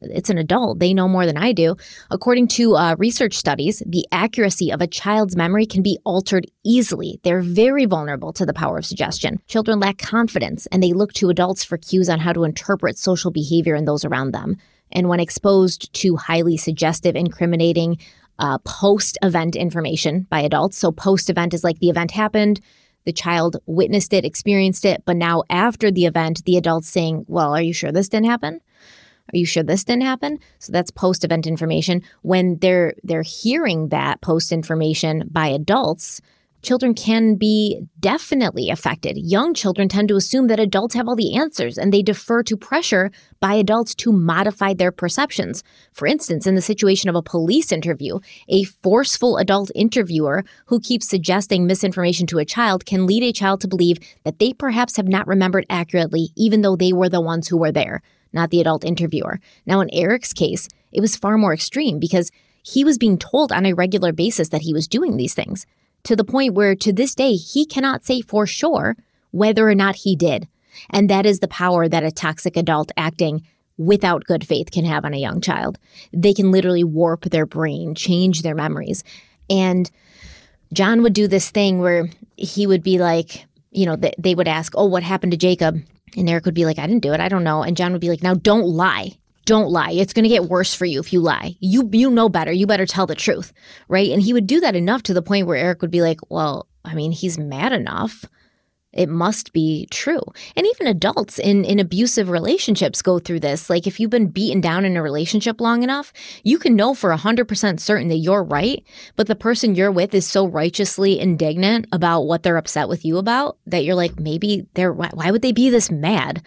it's an adult. They know more than I do. According to uh, research studies, the accuracy of a child's memory can be altered easily. They're very vulnerable to the power of suggestion. Children lack confidence and they look to adults for cues on how to interpret social behavior in those around them. And when exposed to highly suggestive, incriminating, uh, post event information by adults, so post event is like the event happened, the child witnessed it, experienced it, but now after the event, the adult's saying, Well, are you sure this didn't happen? Are you sure this didn't happen? So that's post-event information. When they're they're hearing that post information by adults, children can be definitely affected. Young children tend to assume that adults have all the answers and they defer to pressure by adults to modify their perceptions. For instance, in the situation of a police interview, a forceful adult interviewer who keeps suggesting misinformation to a child can lead a child to believe that they perhaps have not remembered accurately, even though they were the ones who were there not the adult interviewer. Now, in Eric's case, it was far more extreme because he was being told on a regular basis that he was doing these things to the point where to this day he cannot say for sure whether or not he did. And that is the power that a toxic adult acting without good faith can have on a young child. They can literally warp their brain, change their memories. And John would do this thing where he would be like, you know, they would ask, Oh, what happened to Jacob? And Eric would be like, I didn't do it. I don't know. And John would be like, Now don't lie. Don't lie. It's going to get worse for you if you lie. You you know better. You better tell the truth, right? And he would do that enough to the point where Eric would be like, "Well, I mean, he's mad enough. It must be true." And even adults in in abusive relationships go through this. Like if you've been beaten down in a relationship long enough, you can know for 100% certain that you're right, but the person you're with is so righteously indignant about what they're upset with you about that you're like, "Maybe they're why, why would they be this mad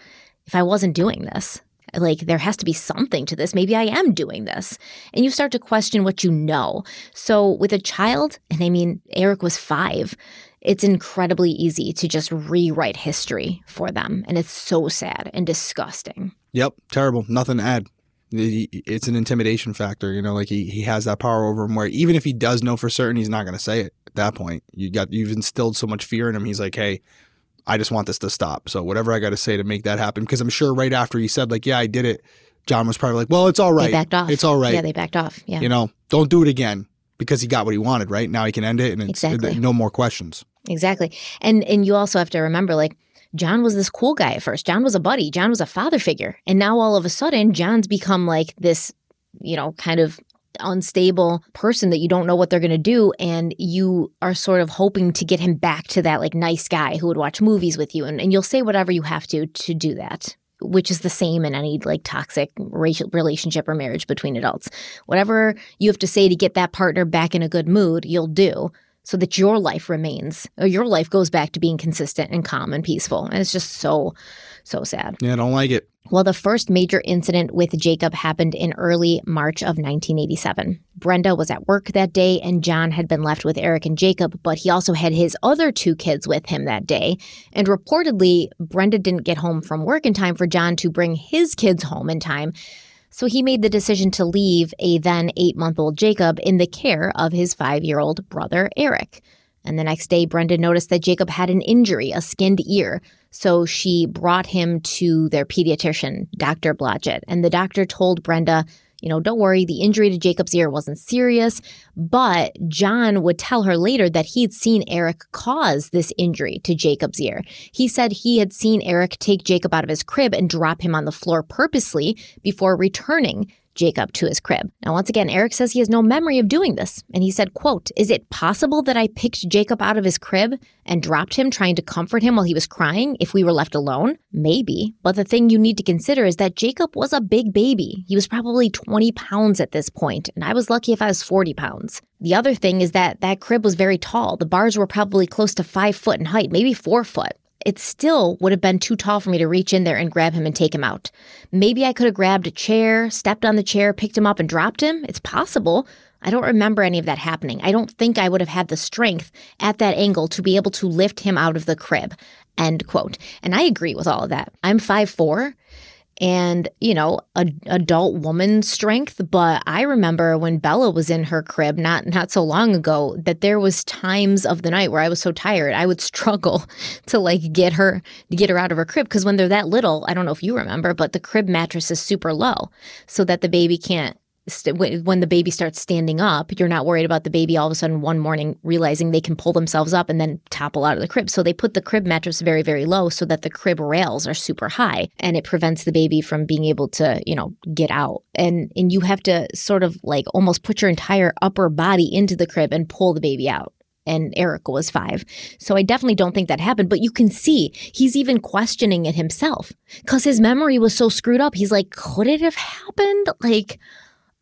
if I wasn't doing this?" like there has to be something to this. Maybe I am doing this. And you start to question what you know. So with a child, and I mean, Eric was five, it's incredibly easy to just rewrite history for them. And it's so sad and disgusting. Yep, terrible. Nothing to add. It's an intimidation factor, you know. Like he, he has that power over him. Where even if he does know for certain, he's not going to say it at that point. You got you've instilled so much fear in him. He's like, hey, I just want this to stop. So whatever I got to say to make that happen, because I'm sure right after he said like, yeah, I did it, John was probably like, well, it's all right. They backed off. It's all right. Yeah, they backed off. Yeah. You know, don't do it again because he got what he wanted. Right now, he can end it, and it's Exactly. no more questions. Exactly. And and you also have to remember like John was this cool guy at first. John was a buddy. John was a father figure. And now all of a sudden John's become like this, you know, kind of unstable person that you don't know what they're going to do and you are sort of hoping to get him back to that like nice guy who would watch movies with you and, and you'll say whatever you have to to do that which is the same in any like toxic racial relationship or marriage between adults whatever you have to say to get that partner back in a good mood you'll do so that your life remains, or your life goes back to being consistent and calm and peaceful. And it's just so, so sad. Yeah, I don't like it. Well, the first major incident with Jacob happened in early March of 1987. Brenda was at work that day, and John had been left with Eric and Jacob, but he also had his other two kids with him that day. And reportedly, Brenda didn't get home from work in time for John to bring his kids home in time. So he made the decision to leave a then eight month old Jacob in the care of his five year old brother, Eric. And the next day, Brenda noticed that Jacob had an injury, a skinned ear. So she brought him to their pediatrician, Dr. Blodgett. And the doctor told Brenda, you know, don't worry, the injury to Jacob's ear wasn't serious. But John would tell her later that he'd seen Eric cause this injury to Jacob's ear. He said he had seen Eric take Jacob out of his crib and drop him on the floor purposely before returning Jacob to his crib. Now, once again, Eric says he has no memory of doing this. And he said, quote, is it possible that I picked Jacob out of his crib and dropped him trying to comfort him while he was crying if we were left alone? Maybe. But the thing you need to consider is that Jacob was a big baby. He was probably 20 pounds at this point, and I was lucky if I was 40 pounds. The other thing is that that crib was very tall. The bars were probably close to five foot in height, maybe four foot it still would have been too tall for me to reach in there and grab him and take him out. Maybe I could have grabbed a chair, stepped on the chair, picked him up, and dropped him. It's possible. I don't remember any of that happening. I don't think I would have had the strength at that angle to be able to lift him out of the crib. End quote. And I agree with all of that. I'm 5'4 and you know a, adult woman strength. But i remember when bella was in her crib not not so long ago that there was times of the night where i was so tired i would struggle to like get her to get her out of her crib. Because when they're that little i don't know if you remember but the crib mattress is super low so that the baby can't when the baby starts standing up, you're not worried about the baby all of a sudden one morning realizing they can pull themselves up and then topple out of the crib. So they put the crib mattress very, very low so that the crib rails are super high and it prevents the baby from being able to, you know, get out. And and you have to sort of like almost put your entire upper body into the crib and pull the baby out and Erica was five. So I definitely don't think that happened. But you can see he's even questioning it himself because his memory was so screwed up. He's like, could it have happened? Like,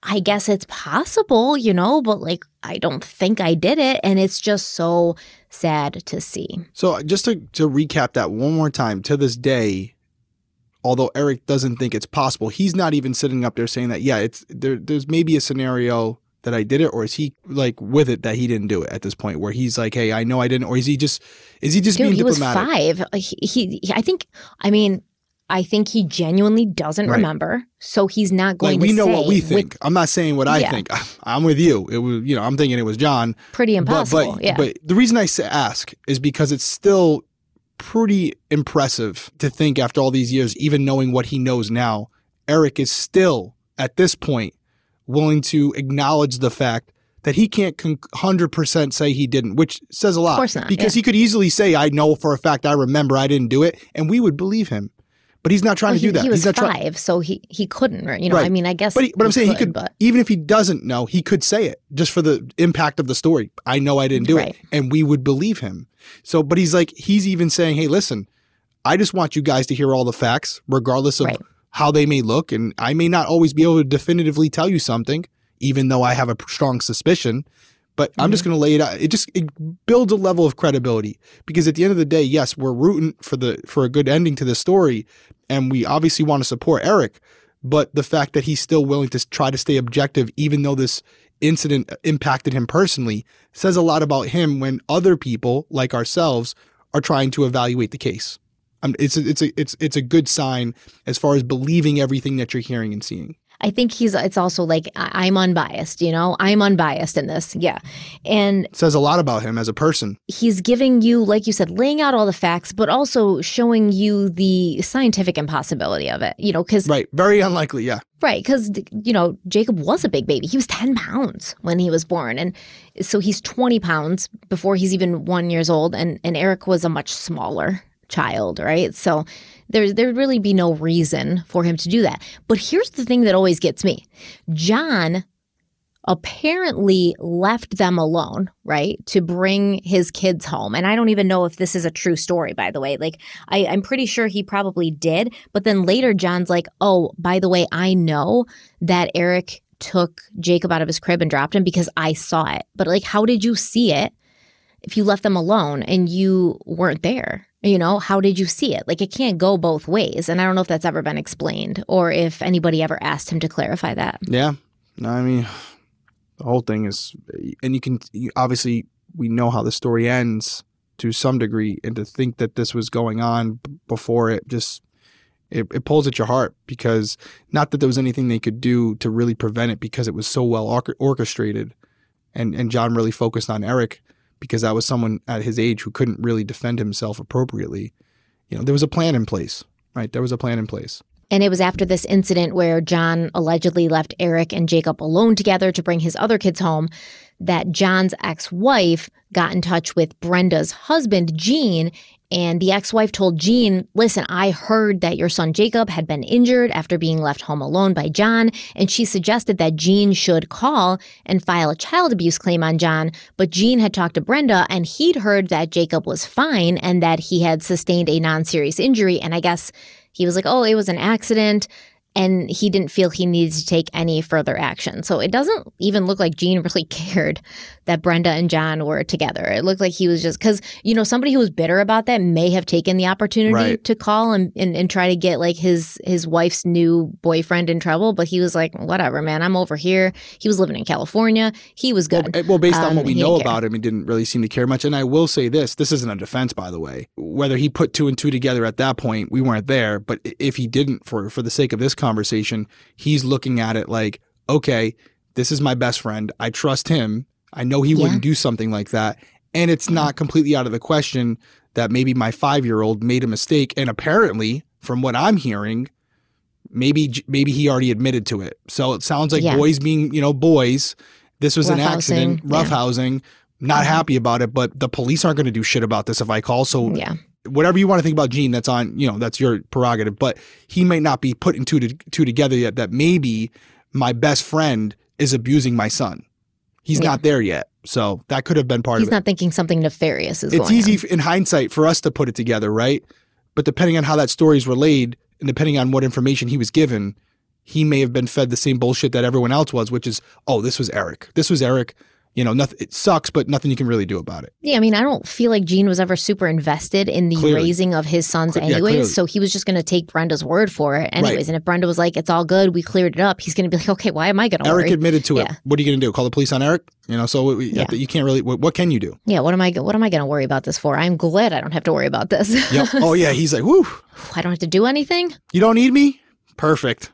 I guess it's possible, you know, but like I don't think I did it. And it's just so sad to see. So just to, to recap that one more time, to this day, although Eric doesn't think it's possible, he's not even sitting up there saying that, yeah, it's there there's maybe a scenario that I did it, or is he like with it that he didn't do it at this point where he's like, Hey, I know I didn't, or is he just is he just Dude, being he diplomatic? was five. He, he, I think, I mean, I think he genuinely doesn't Right. remember, so he's not going Like we to know say what we with- think. I'm not saying what I Yeah. think. I'm with you. It was, you know, I'm thinking it was John. pretty impossible. But, but, yeah, but the reason I ask is because it's still pretty impressive to think after all these years, even knowing what he knows now, Eric is still at this point willing to acknowledge the fact that he can't 100% say he didn't, which says a lot. Of course not, Because yeah. he could easily say, I know for a fact I remember I didn't do it, and we would believe him. But he's not trying Well, to do he, that. he was he's not five, so he he couldn't. You know, Right. I mean, I guess. But, he, but I'm saying he could, but even if he doesn't know, he could say it just for the impact of the story. I know I didn't do Right. it, and we would believe him. So, but he's like, he's even saying, "Hey, listen, I just want you guys to hear all the facts, regardless of Right. how they may look, and I may not always be able to definitively tell you something, even though I have a strong suspicion." But I'm Mm-hmm. just going to lay it out. It just it builds a level of credibility because at the end of the day, yes, we're rooting for the for a good ending to the story, and we obviously want to support Eric. But the fact that he's still willing to try to stay objective, even though this incident impacted him personally, says a lot about him when other people like ourselves are trying to evaluate the case. Um, it's a, it's a it's it's a good sign as far as believing everything that you're hearing and seeing. I think he's. It's also like I- I'm unbiased. You know, I'm unbiased in this. Yeah, and It says a lot about him as a person. he's giving you, like you said, laying out all the facts, but also showing you the scientific impossibility of it. You know, because Right. Very unlikely. Yeah. Right, because you know Jacob was a big baby. He was ten pounds when he was born, and so he's twenty pounds before he's even one years old. And and Eric was a much smaller child, right? So there there'd really be no reason for him to do that. But here's the thing that always gets me: John apparently left them alone, right, to bring his kids home. And I don't even know if this is a true story, by the way. Like, I, I'm pretty sure he probably did. But then later, John's like, oh, by the way, I know that Eric took Jacob out of his crib and dropped him because I saw it. But like, how did you see it? if you left them alone and you weren't there? You know, how did you see it? Like, it can't go both ways. And I don't know if that's ever been explained or if anybody ever asked him to clarify that. Yeah. No, I mean, the whole thing is, and you can you, obviously we know how the story ends to some degree, and to think that this was going on b- before it just it, it pulls at your heart because not that there was anything they could do to really prevent it because it was so well orch- orchestrated, and and John really focused on Eric because that was someone at his age who couldn't really defend himself appropriately. You know, there was a plan in place, right? There was a plan in place. And it was after this incident where John allegedly left Eric and Jacob alone together to bring his other kids home that John's ex wife got in touch with Brenda's husband, Gene. And the ex wife told Gene, Listen, I heard that your son Jacob had been injured after being left home alone by John. And she suggested that Gene should call and file a child abuse claim on John. But Gene had talked to Brenda and he'd heard that Jacob was fine and that he had sustained a non serious injury. And I guess he was like, oh, it was an accident. And he didn't feel he needed to take any further action. So it doesn't even look like Gene really cared that Brenda and John were together. It looked like he was just because, you know, somebody who was bitter about that may have taken the opportunity Right. to call and, and, and try to get like his his wife's new boyfriend in trouble. But he was like, whatever, man, I'm over here. He was living in California. He was good. Well, well based on Um, what we know about him, he didn't really seem to care much. And I will say this: this isn't a defense, by the way. Whether he put two and two together at that point, we weren't there. But if he didn't, for for the sake of this conversation, he's looking at it like, okay, this is my best friend. I trust him. I know he Yeah. wouldn't do something like that. And it's uh-huh. not completely out of the question that maybe my five year old made a mistake. And apparently, from what I'm hearing, maybe maybe he already admitted to it. So it sounds like Yeah. boys being you know boys. This was an accident, Roughhousing, yeah. Not uh-huh. happy about it, but the police aren't going to do shit about this if I call. So yeah. whatever you want to think about Gene, that's on you know that's your prerogative. But he might not be putting two to, two together yet. That maybe my best friend is abusing my son. He's Yeah. not there yet, so that could have been part He's of it. He's not thinking something nefarious is it's easy on. in hindsight for us to put it together, right? But depending on how that story is relayed and depending on what information he was given, he may have been fed the same bullshit that everyone else was, which is, oh, this was Eric. This was Eric. You know, nothing. It sucks, but nothing you can really do about it. Yeah, I mean, I don't feel like Gene was ever super invested in the Clearly. raising of his sons, Cle- anyways. clearly. so he was just going to take Brenda's word for it, anyways. And if Brenda was like, "It's all good, we cleared it up," he's going to be like, "Okay, why am I going to Eric worry?" admitted to it. What are you going to do? Call the police on Eric? You know, so we, Yeah. you can't really. What, what can you do? yeah, what am I? What am I going to worry about this for? I'm glad I don't have to worry about this. Yep. oh yeah, he's like, whoo. I don't have to do anything. You don't need me. Perfect.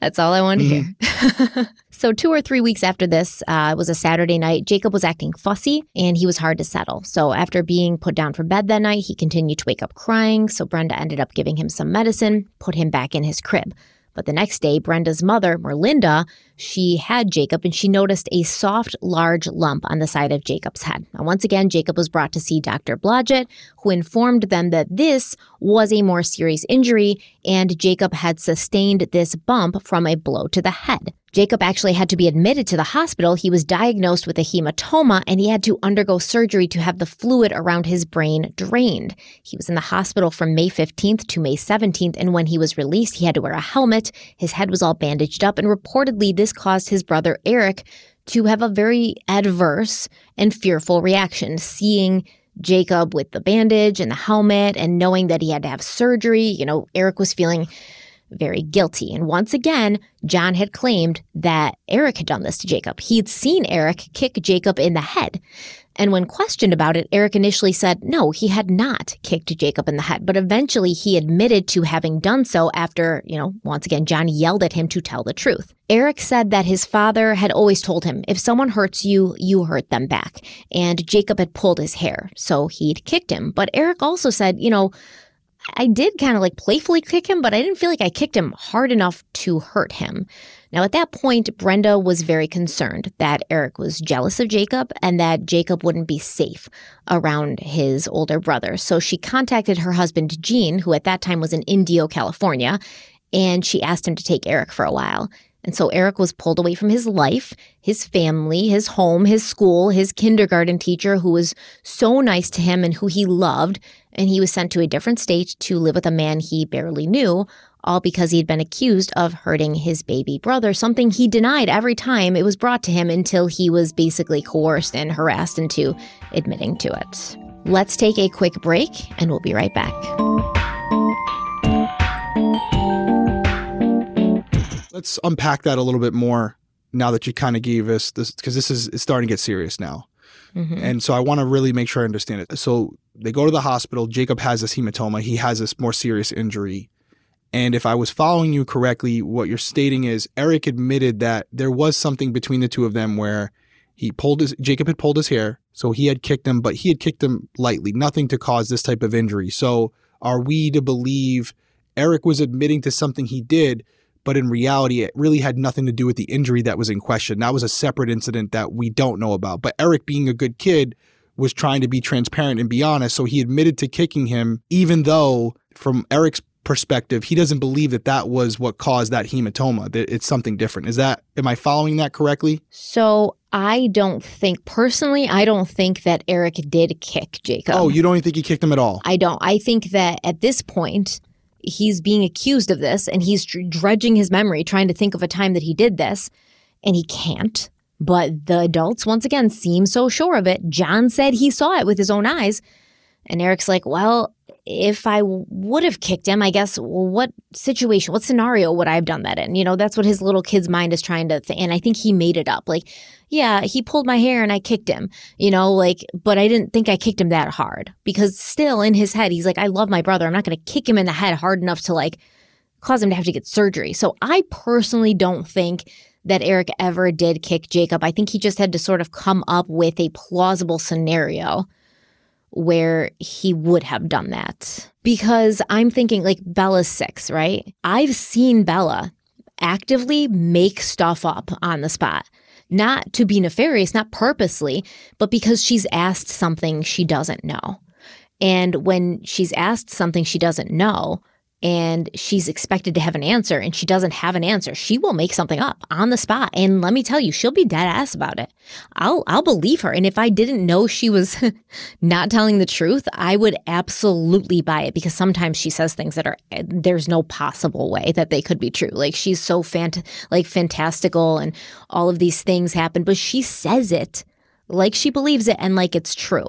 That's all I wanted Mm-hmm. to hear. so, two or three weeks after this, uh, it was a Saturday night. Jacob was acting fussy and he was hard to settle. So, after being put down for bed that night, he continued to wake up crying. So, Brenda ended up giving him some medicine, put him back in his crib. But the next day, Brenda's mother, Merlinda, she had Jacob and she noticed a soft, large lump on the side of Jacob's head. Now, once again, Jacob was brought to see Dr. Blodgett, who informed them that this was a more serious injury and Jacob had sustained this bump from a blow to the head. Jacob actually had to be admitted to the hospital. He was diagnosed with a hematoma and he had to undergo surgery to have the fluid around his brain drained. He was in the hospital from May 15th to May 17th, and when he was released, he had to wear a helmet. His head was all bandaged up, and reportedly, this caused his brother Eric to have a very adverse and fearful reaction, seeing Jacob with the bandage and the helmet and knowing that he had to have surgery. You know, Eric was feeling very guilty. And once again, John had claimed that Eric had done this to Jacob. He'd seen Eric kick Jacob in the head. And when questioned about it, Eric initially said no, he had not kicked Jacob in the head, but eventually he admitted to having done so after, you know, once again, John yelled at him to tell the truth. Eric said that his father had always told him, if someone hurts you, you hurt them back. And Jacob had pulled his hair, so he'd kicked him. But Eric also said, you know, I did kind of like playfully kick him, but I didn't feel like I kicked him hard enough to hurt him. Now, at that point, Brenda was very concerned that Eric was jealous of Jacob and that Jacob wouldn't be safe around his older brother. So she contacted her husband, Gene, who at that time was in Indio, California, and she asked him to take Eric for a while. And so Eric was pulled away from his life, his family, his home, his school, his kindergarten teacher, who was so nice to him and who he loved. And he was sent to a different state to live with a man he barely knew, all because he'd been accused of hurting his baby brother, something he denied every time it was brought to him until he was basically coerced and harassed into admitting to it. Let's take a quick break and we'll be right back. Let's unpack that a little bit more now that you kind of gave us this because this is it's starting to get serious now. Mhm. And so I want to really make sure I understand it. So they go to the hospital. Jacob has this hematoma. He has this more serious injury. And if I was following you correctly, what you're stating is Eric admitted that there was something between the two of them where he pulled his Jacob had pulled his hair, so he had kicked him, but he had kicked him lightly, nothing to cause this type of injury. So are we to believe Eric was admitting to something he did, but in reality, it really had nothing to do with the injury that was in question. That was a separate incident that we don't know about. But Eric, being a good kid, was trying to be transparent and be honest. So he admitted to kicking him, even though, from Eric's perspective, he doesn't believe that that was what caused that hematoma. That it's something different. Is that, am I following that correctly? So I don't think, personally, I don't think that Eric did kick Jacob. oh, you don't even think he kicked him at all? I don't. I think that at this point, he's being accused of this and he's dredging his memory, trying to think of a time that he did this, and he can't. But the adults, once again, seem so sure of it. John said he saw it with his own eyes. And Eric's like, well, if I would have kicked him, I guess, well, what situation, what scenario would I have done that in? You know, that's what his little kid's mind is trying to think. And I think he made it up. Like, yeah, he pulled my hair and I kicked him, you know, like, but I didn't think I kicked him that hard because still in his head, he's like, I love my brother. I'm not going to kick him in the head hard enough to like cause him to have to get surgery. So I personally don't think that Eric ever did kick Jacob. I think he just had to sort of come up with a plausible scenario where he would have done that. Because I'm thinking like Bella's six, right? I've seen Bella actively make stuff up on the spot. Not to be nefarious, not purposely, but because she's asked something she doesn't know. And when she's asked something she doesn't know, and she's expected to have an answer and she doesn't have an answer, she will make something up on the spot. And let me tell you, she'll be dead ass about it. I'll I'll believe her. And if I didn't know she was not telling the truth, I would absolutely buy it because sometimes she says things that are there's no possible way that they could be true. Like she's so fant like fantastical and all of these things happen, but she says it like she believes it and like it's true.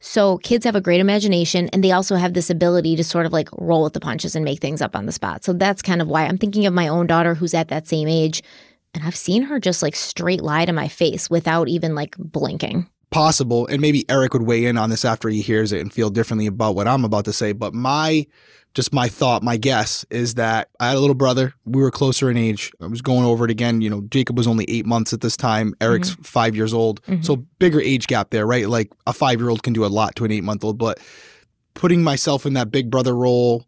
So kids have a great imagination and they also have this ability to sort of like roll with the punches and make things up on the spot. So that's kind of why I'm thinking of my own daughter who's at that same age and I've seen her just like straight lie to my face without even like blinking. Possible, and maybe Eric would weigh in on this after he hears it and feel differently about what I'm about to say. But my, just my thought, my guess is that I had a little brother. We were closer in age. I was going over it again. You know, Jacob was only eight months at this time. Eric's five years old. Mhm. So bigger age gap there, right? Like a five year old can do a lot to an eight month old. But putting myself in that big brother role,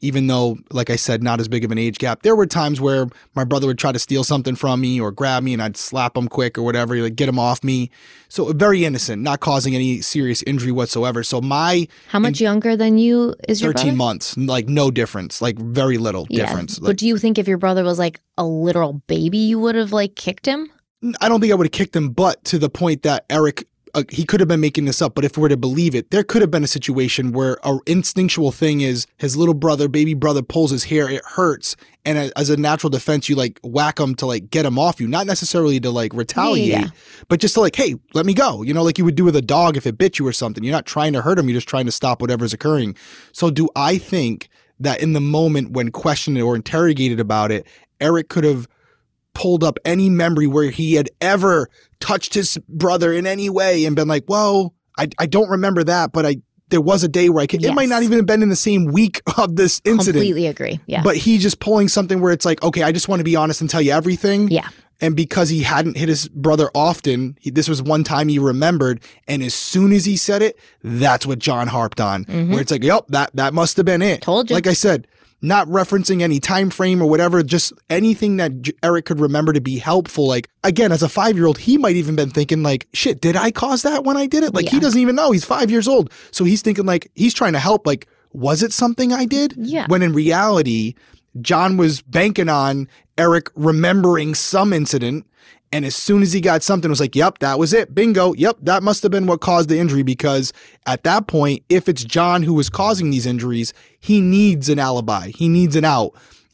even though, like I said, not as big of an age gap, there were times where my brother would try to steal something from me or grab me and I'd slap him quick or whatever, like get him off me. So very innocent, not causing any serious injury whatsoever. So my How much younger than you is your 13 months, like no difference, like very little difference. But Like, do you think if your brother was like a literal baby, you would have like kicked him? I don't think I would have kicked him, but to the point that Eric, uh, he could have been making this up. But if we're to believe it, there could have been a situation where a instinctual thing is his little brother, baby brother, pulls his hair, it hurts, and a- as a natural defense, you like whack him to like get him off you, not necessarily to like retaliate, yeah. but just to like, hey, let me go. You know, like you would do with a dog if it bit you or something. You're not trying to hurt him, you're just trying to stop whatever's occurring. So, do I think that in the moment when questioned or interrogated about it, Eric could have pulled up any memory where he had ever touched his brother in any way and been like, "Whoa, I, I don't remember that, but I there was a day where I could." It might not even have been in the same week of this incident, Completely agree. Yeah. but he just pulling something where it's like, "Okay, I just want to be honest and tell you everything." yeah. And because he hadn't hit his brother often, he, this was one time he remembered. And as soon as he said it, that's what John harped on. Where it's like, yep, that that must have been it. Mm-hmm. Told you. Like I said, not referencing any time frame or whatever, just anything that J- Eric could remember to be helpful. Like again, as a five year old, he might even been thinking like, shit, did I cause that when I did it? Like he doesn't even know. He's five years old, so he's thinking like he's trying to help. Like, was it something I did? Yeah. When in reality, John was banking on Eric remembering some incident. And as soon as he got something, it was like, yep, that was it. Bingo. Yep, that must have been what caused the injury because at that point, if it's John who was causing these injuries, he needs an alibi. He needs an out.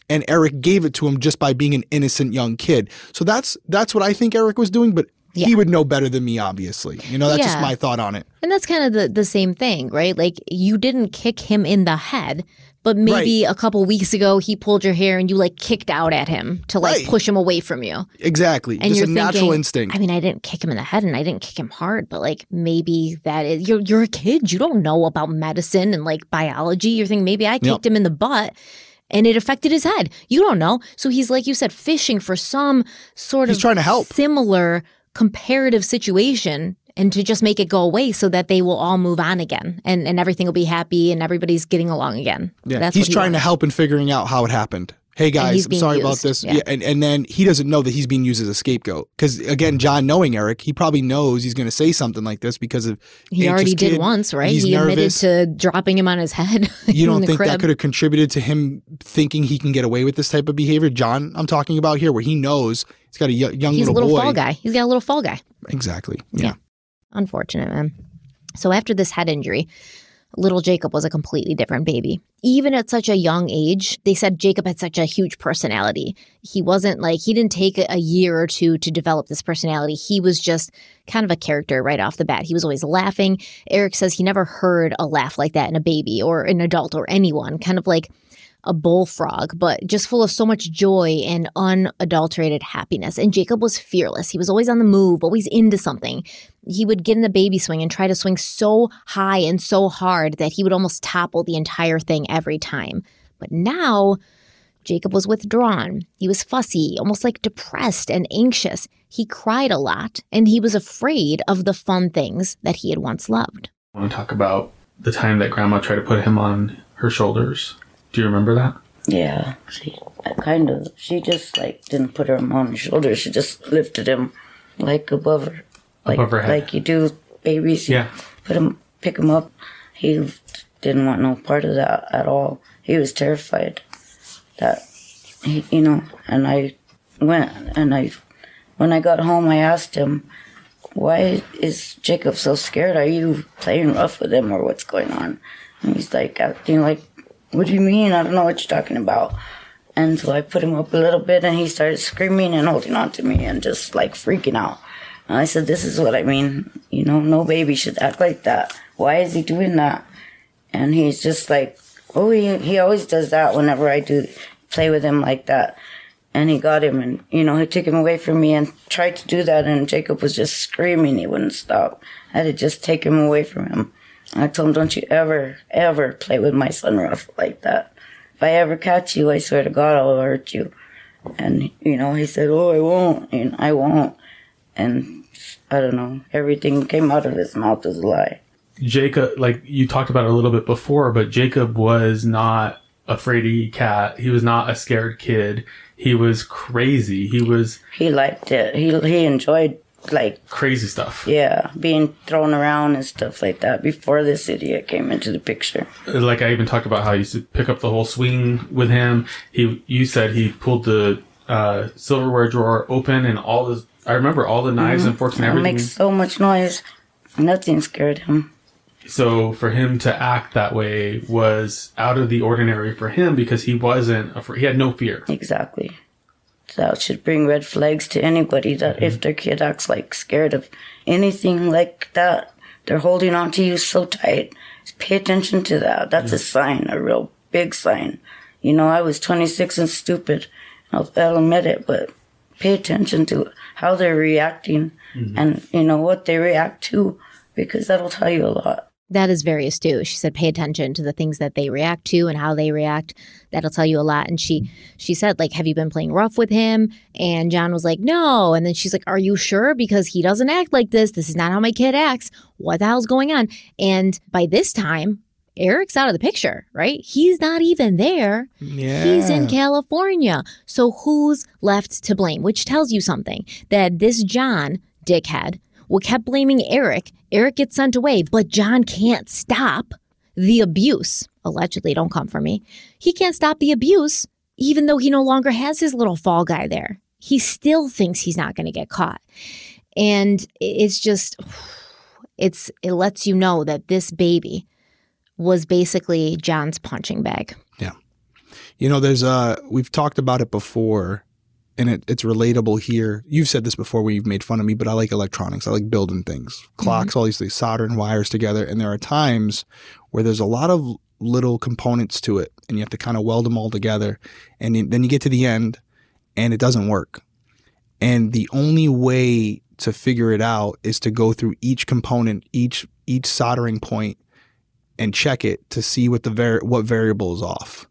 and Eric gave it to him just by being an innocent young kid. So that's that's what I think Eric was doing, but Yeah. he would know better than me, obviously. You know, that's just my thought on it. And that's kind of the, the same thing, right? Like you didn't kick him in the head, but maybe a couple weeks ago he pulled your hair and you like kicked out at him to like Right. push him away from you. Exactly. And just you're a natural instinct. I mean, I didn't kick him in the head and I didn't kick him hard, but like maybe that is you're you're a kid. You don't know about medicine and like biology. You're thinking maybe I kicked him in the butt and it affected his head. You don't know. So he's like you said, fishing for some sort He's of trying to help. similar comparative situation and to just make it go away so that they will all move on again and, and everything will be happy and everybody's getting along again. Yeah, That's he's he trying to help in figuring out how it happened. Hey guys, I'm sorry about this. yeah. Yeah. and, and then he doesn't know that he's being used as a scapegoat. Because again, John knowing Eric, he probably knows he's going to say something like this because of He already did kid. once, right? He's he nervous. admitted to dropping him on his head. You don't think that could have contributed to him thinking he can get away with this type of behavior? John, I'm talking about here, where he knows he's got a y- young He's a little little boy. fall guy. He's got a little fall guy. Exactly. Yeah. Unfortunate, man. So after this head injury, little Jacob was a completely different baby. Even at such a young age, they said Jacob had such a huge personality. He wasn't like, he didn't take a year or two to develop this personality. He was just kind of a character right off the bat. He was always laughing. Eric says he never heard a laugh like that in a baby or an adult or anyone, kind of like a bullfrog, but just full of so much joy and unadulterated happiness. And Jacob was fearless. He was always on the move, always into something. He would get in the baby swing and try to swing so high and so hard that he would almost topple the entire thing every time. But now, Jacob was withdrawn. He was fussy, almost like depressed and anxious. He cried a lot, and he was afraid of the fun things that he had once loved. I want to talk about the time that grandma tried to put him on her shoulders. Do you remember that? Yeah, she kind of. She just like didn't put him on her shoulder. She just lifted him like above her, like Above her head. like you do babies. You Yeah. put him, pick him up. He didn't want no part of that at all. He was terrified that he, you know. And I went and I, when I got home, I asked him, "Why is Jacob so scared? Are you playing rough with him, or what's going on?" And he's like acting like, "What do you mean? I don't know what you're talking about." And so I put him up a little bit, and he started screaming and holding on to me and just like freaking out. And I said, "This is what I mean. You know, no baby should act like that. Why is he doing that?" And he's just like, "Oh, he he always does that whenever I do play with him like that." And he got him, and you know, he took him away from me and tried to do that. And Jacob was just screaming; he wouldn't stop. I had to just take him away from him. I told him, "Don't you ever, ever play with my son rough like that. If I ever catch you, I swear to God, I'll hurt you." And you know, he said, "Oh, I won't," and I won't. And I don't know, everything came out of his mouth was a lie. Jacob, like you talked about a little bit before, but Jacob was not a fraidy cat. He was not a scared kid. He was crazy. He was He liked it. He he enjoyed like crazy stuff. yeah, being thrown around and stuff like that before this idiot came into the picture. Like I even talked about how I used to pick up the whole swing with him. He, you said he pulled the uh, silverware drawer open and all the. I remember all the knives and forks and It everything. makes so much noise. Nothing scared him. So for him to act that way was out of the ordinary for him because he wasn't afraid. He had no fear. Exactly. That should bring red flags to anybody that if mm-hmm. their kid acts like scared of anything like that, they're holding on to you so tight. Pay attention to that. That's a sign, a real big sign. You know, I was 26 and stupid. I'll, I'll admit it, but pay attention to how they're reacting mm-hmm. and, you know, what they react to because that'll tell you a lot. That is very astute. She said, pay attention to the things that they react to and how they react. That'll tell you a lot. And she she said, like, have you been playing rough with him? And John was like, no. And then she's like, are you sure? Because he doesn't act like this. This is not how my kid acts. What the hell's going on? And by this time, Eric's out of the picture, right? He's not even there. Yeah. He's in California. So who's left to blame? Which tells you something that this John, dickhead, well, kept blaming Eric. Eric gets sent away, but John can't stop the abuse. Allegedly, don't come for me. He can't stop the abuse, even though he no longer has his little fall guy there. He still thinks he's not going to get caught. And it's just, it's, it lets you know that this baby was basically John's punching bag. Yeah. You know, there's uh we've talked about it before and it, it's relatable here. You've said this before when you've made fun of me, but I like electronics. I like building things, mm-hmm. clocks, all these things, soldering wires together. And there are times where there's a lot of little components to it and you have to kind of weld them all together. And then you get to the end and it doesn't work. And the only way to figure it out is to go through each component, each each soldering point and check it to see what the var- what variable is off.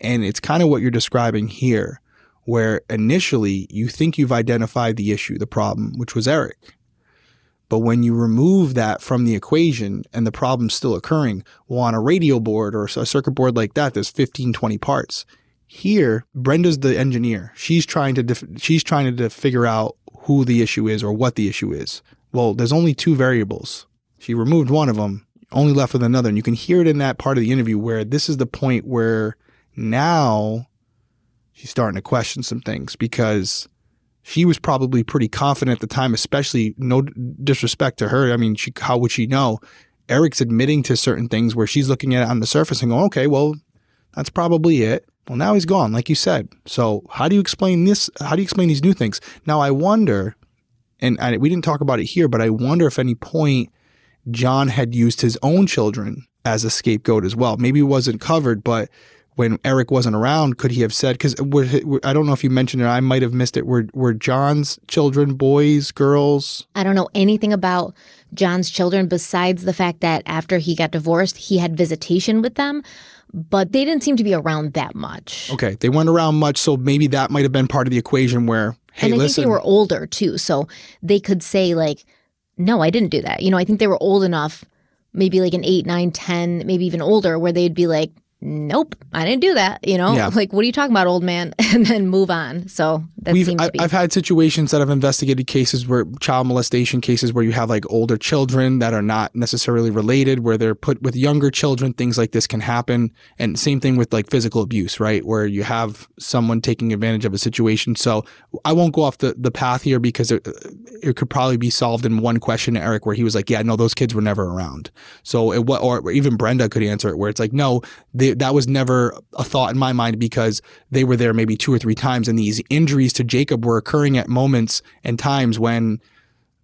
And it's kind of what you're describing here, where initially you think you've identified the issue, the problem, which was Eric. But when you remove that from the equation and the problem's still occurring, well, on a radio board or a circuit board like that, there's 15, 20 parts. Here, Brenda's the engineer. She's trying to dif- she's trying to figure out who the issue is or what the issue is. Well, there's only two variables. She removed one of them, only left with another. And you can hear it in that part of the interview where this is the point where now she's starting to question some things because she was probably pretty confident at the time, especially no disrespect to her. I mean, she, how would she know? Eric's admitting to certain things where she's looking at it on the surface and going, okay, well, that's probably it. Well, now he's gone, like you said. So how do you explain this? How do you explain these new things? Now, I wonder, and I, we didn't talk about it here, but I wonder if any point John had used his own children as a scapegoat as well. Maybe it wasn't covered, but when Eric wasn't around, could he have said? Because I don't know if you mentioned it, I might have missed it. Were were John's children boys, girls? I don't know anything about John's children besides the fact that after he got divorced, he had visitation with them, but they didn't seem to be around that much. Okay, they weren't around much, so maybe that might have been part of the equation where. Hey, and I listen. think they were older too, so they could say like, "No, I didn't do that." You know, I think they were old enough, maybe like an eight, nine, ten, maybe even older, where they'd be like, nope, I didn't do that. You know, Yeah. like, what are you talking about, old man? And then move on. So that We've, seems I, to be. I've had situations that I've investigated cases where child molestation cases where you have like older children that are not necessarily related, where they're put with younger children. Things like this can happen, and same thing with like physical abuse, right? Where you have someone taking advantage of a situation. So I won't go off the, the path here because it, it could probably be solved in one question to Eric, where he was like, "Yeah, no, those kids were never around." So it what or even Brenda could answer it, where it's like, "No, they, that was never a thought in my mind because they were there maybe two or three times, and these injuries to Jacob were occurring at moments and times when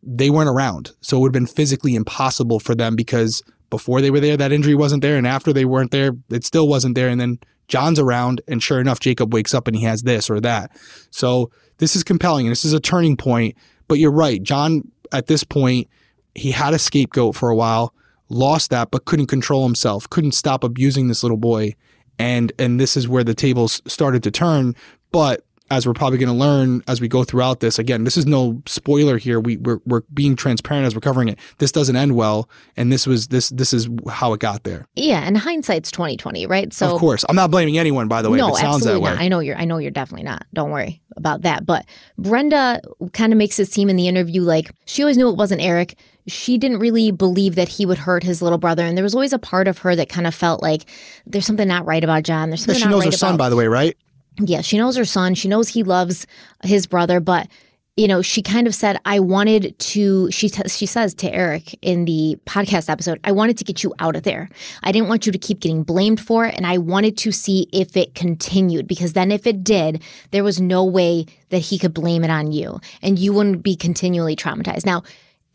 they weren't around. So it would have been physically impossible for them because before they were there, that injury wasn't there, and after they weren't there, it still wasn't there. And then John's around, and sure enough, Jacob wakes up and he has this or that. So this is compelling, and this is a turning point. But you're right, John. At this point, he had a scapegoat for a while, lost that, but couldn't control himself, couldn't stop abusing this little boy, and and this is where the tables started to turn. But as we're probably going to learn as we go throughout this, again, this is no spoiler here. We we're, we're being transparent as we're covering it. This doesn't end well, and this was this this is how it got there. yeah, and hindsight's twenty twenty, right? So of course, I'm not blaming anyone. By the way, no, if it sounds that absolutely way. not. I know you're. I know you're definitely not. Don't worry about that. But Brenda kind of makes it seem in the interview like she always knew it wasn't Eric. She didn't really believe that he would hurt his little brother, and there was always a part of her that kind of felt like there's something not right about John. There's Yeah, something she not knows right her son, about by the way, right? Yeah, she knows her son. She knows he loves his brother, but you know, she kind of said, "I wanted to." She t- she says to Eric in the podcast episode, "I wanted to get you out of there. I didn't want you to keep getting blamed for it, and I wanted to see if it continued because then, if it did, there was no way that he could blame it on you, and you wouldn't be continually traumatized." Now.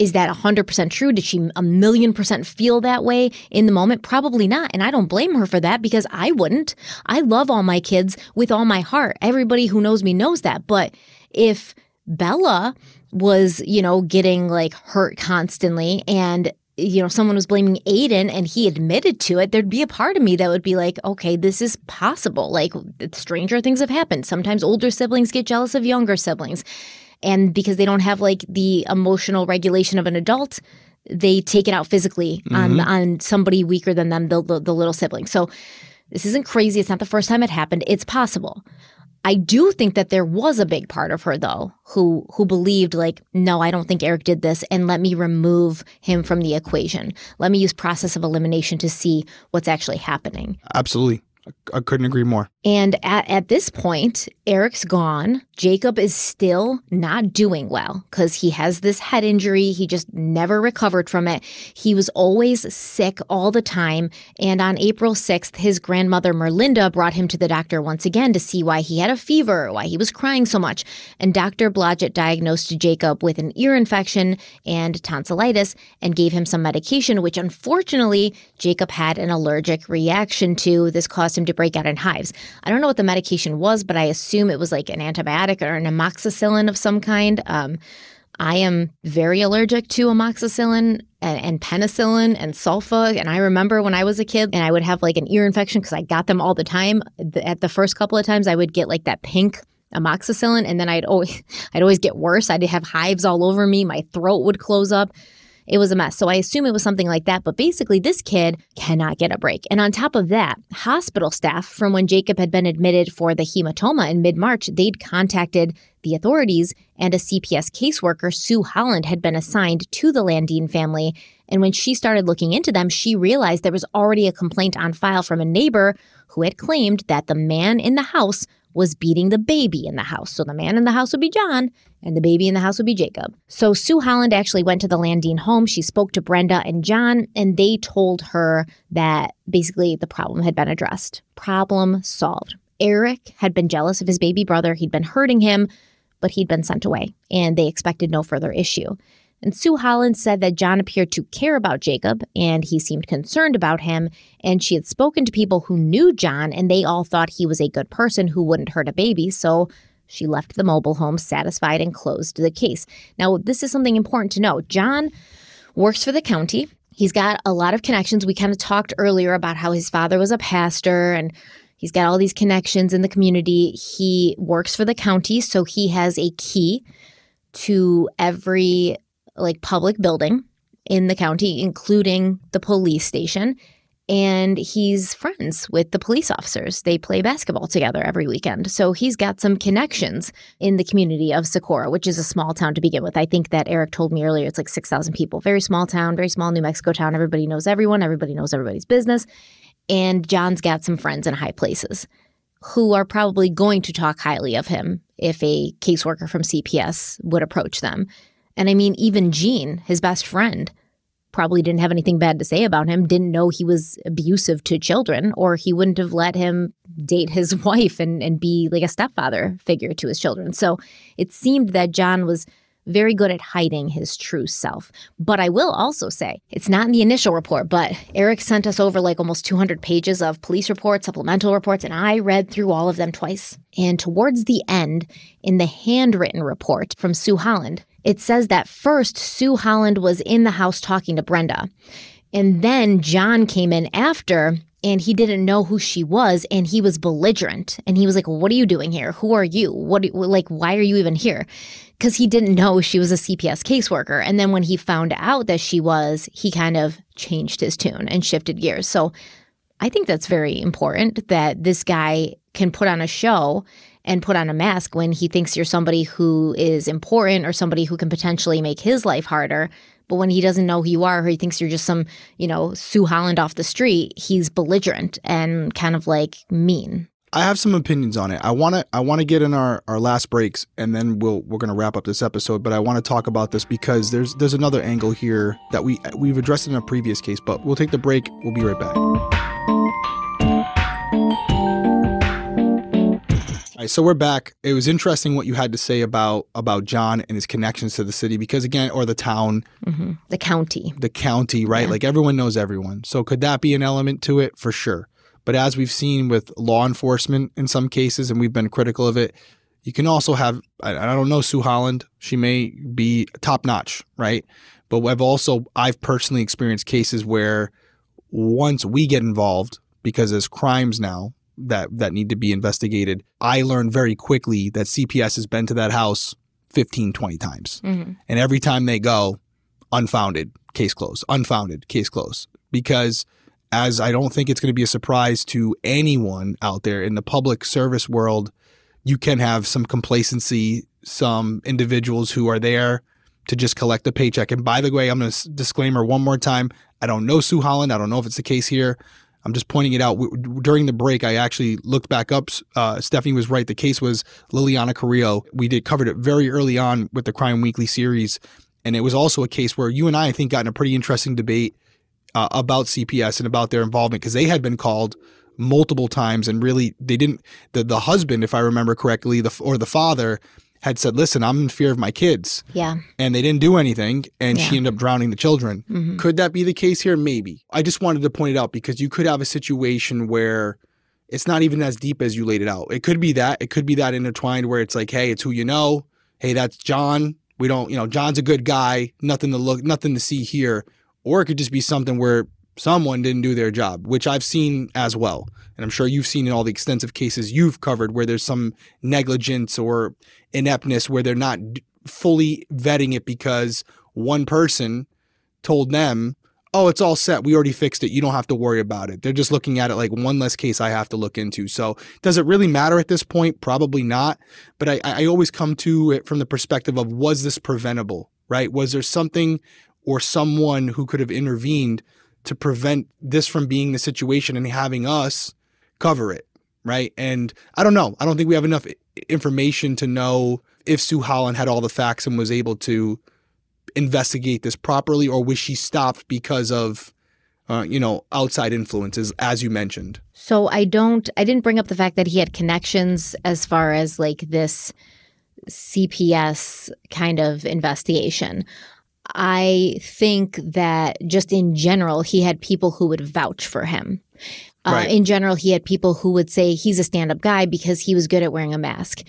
Is that 100% true? Did she a million percent feel that way in the moment? Probably not. And I don't blame her for that because I wouldn't. I love all my kids with all my heart. Everybody who knows me knows that. But if Bella was, you know, getting like hurt constantly and you know, someone was blaming Aiden and he admitted to it, there'd be a part of me that would be like, okay, this is possible. Like, stranger things have happened. Sometimes older siblings get jealous of younger siblings. And because they don't have like the emotional regulation of an adult, they take it out physically on mm-hmm. on somebody weaker than them, the, the the little sibling. So this isn't crazy. It's not the first time it happened. It's possible. I do think that there was a big part of her though who who believed like no I don't think Eric did this and let me remove him from the equation. Let me use process of elimination to see what's actually happening. Absolutely, I couldn't agree more. And at, at this point, Eric's gone. Jacob is still not doing well because he has this head injury. He just never recovered from it. He was always sick all the time. And on April 6th, his grandmother Merlinda brought him to the doctor once again to see why he had a fever, why he was crying so much. And Dr. Blodgett diagnosed Jacob with an ear infection and tonsillitis and gave him some medication, which unfortunately Jacob had an allergic reaction to. This caused him to break out in hives. I don't know what the medication was, but I assume it was like an antibiotic or an amoxicillin of some kind. Um, I am very allergic to amoxicillin and, and, penicillin and sulfa. And I remember when I was a kid and I would have like an ear infection because I got them all the time. At the first couple of times, I would get like that pink amoxicillin, and then I'd always I'd always get worse. I'd have hives all over me. My throat would close up. It was a mess. So I assume it was something like that. But basically, this kid cannot get a break. And on top of that, hospital staff from when Jacob had been admitted for the hematoma in mid March, they'd contacted the authorities, and a CPS caseworker, Sue Holland, had been assigned to the Landin family. And when she started looking into them, she realized there was already a complaint on file from a neighbor who had claimed that the man in the house was beating the baby in the house. So the man in the house would be John, and the baby in the house would be Jacob. So Sue Holland actually went to the Landin home. She spoke to Brenda and John, and they told her that basically the problem had been addressed. Problem solved. Eric had been jealous of his baby brother, he'd been hurting him, but he'd been sent away, and they expected no further issue. And Sue Holland said that John appeared to care about Jacob and he seemed concerned about him. And she had spoken to people who knew John and they all thought he was a good person who wouldn't hurt a baby. So she left the mobile home satisfied and closed the case. Now, this is something important to know. John works for the county. He's got a lot of connections. We kind of talked earlier about how his father was a pastor and he's got all these connections in the community. He works for the county, so he has a key to every like public building in the county, including the police station. And he's friends with the police officers. They play basketball together every weekend. So he's got some connections in the community of Socorro, which is a small town to begin with. I think that Eric told me earlier it's like 6,000 people. Very small town, very small New Mexico town. Everybody knows everyone, everybody knows everybody's business. And John's got some friends in high places who are probably going to talk highly of him if a caseworker from CPS would approach them. And I mean, even Gene, his best friend, probably didn't have anything bad to say about him, didn't know he was abusive to children, or he wouldn't have let him date his wife and, and be like a stepfather figure to his children. So it seemed that John was very good at hiding his true self. But I will also say, it's not in the initial report, but Eric sent us over like almost 200 pages of police reports, supplemental reports, and I read through all of them twice. And towards the end, in the handwritten report from Sue Holland, it says that first Sue Holland was in the house talking to Brenda. And then John came in after and he didn't know who she was and he was belligerent. And he was like what are you doing here? Who are you? What like why are you even here? Because he didn't know she was a cps caseworker. And then when he found out that she was he kind of changed his tune and shifted gears. So i think that's very important that this guy can put on a show and put on a mask when he thinks you're somebody who is important or somebody who can potentially make his life harder. But when he doesn't know who you are, or he thinks you're just some, you know, Sue Holland off the street, he's belligerent and kind of like mean. I have some opinions on it. I want to I want to get in our, our last breaks and then we'll we're going to wrap up this episode, but I want to talk about this because there's there's another angle here that we we've addressed in a previous case, but we'll take the break. We'll be right back. Right, so we're back. It was interesting what you had to say about about John and his connections to the city because again, or the town, mm-hmm. the county, the county, right? Yeah. Like everyone knows everyone. So could that be an element to it for sure? But as we've seen with law enforcement in some cases, and we've been critical of it, you can also have I, I don't know Sue Holland. She may be top notch, right? But I've also I've personally experienced cases where once we get involved because there's crimes now that that need to be investigated. I learned very quickly that CPS has been to that house 15, 20 times. Mm-hmm. And every time they go, unfounded, case closed, unfounded, case closed. Because as I don't think it's going to be a surprise to anyone out there in the public service world, you can have some complacency, some individuals who are there to just collect a paycheck. And by the way, I'm going to disclaimer one more time. I don't know Sue Holland. I don't know if it's the case here. I'm just pointing it out. During the break, I actually looked back up. Uh, Stephanie was right. The case was Liliana Carrillo. We did covered it very early on with the Crime Weekly series, and it was also a case where you and I, I think, got in a pretty interesting debate uh, about CPS and about their involvement because they had been called multiple times and really they didn't. The the husband, if I remember correctly, the or the father had said, "Listen, I'm in fear of my kids." Yeah. and they didn't do anything and she ended up drowning the children. Mhm. Could that be the case here? Maybe. I just wanted to point it out because you could have a situation where it's not even as deep as you laid it out. It could be that. It could be that intertwined where it's like, hey, it's who you know. Hey, that's John. We don't, you know, John's a good guy. Nothing to look, nothing to see here. Or it could just be something where someone didn't do their job, which I've seen as well. And I'm sure you've seen in all the extensive cases you've covered where there's some negligence or ineptness where they're not fully vetting it because one person told them, oh, it's all set. We already fixed it. You don't have to worry about it. They're just looking at it like one less case I have to look into. So does it really matter at this point? Probably not. But I, I always come to it from the perspective of was this preventable, right? Was there something or someone who could have intervened to prevent this from being the situation and having us cover it, right? And I don't know. I don't think we have enough information to know if Sue Holland had all the facts and was able to investigate this properly, or was she stopped because of, uh, you know, outside influences, as you mentioned. So I don't I didn't bring up the fact that he had connections as far as like this CPS kind of investigation. I think that just in general he had people who would vouch for him. Uh, Right. In general, he had people who would say he's a stand up guy because he was good at wearing a mask.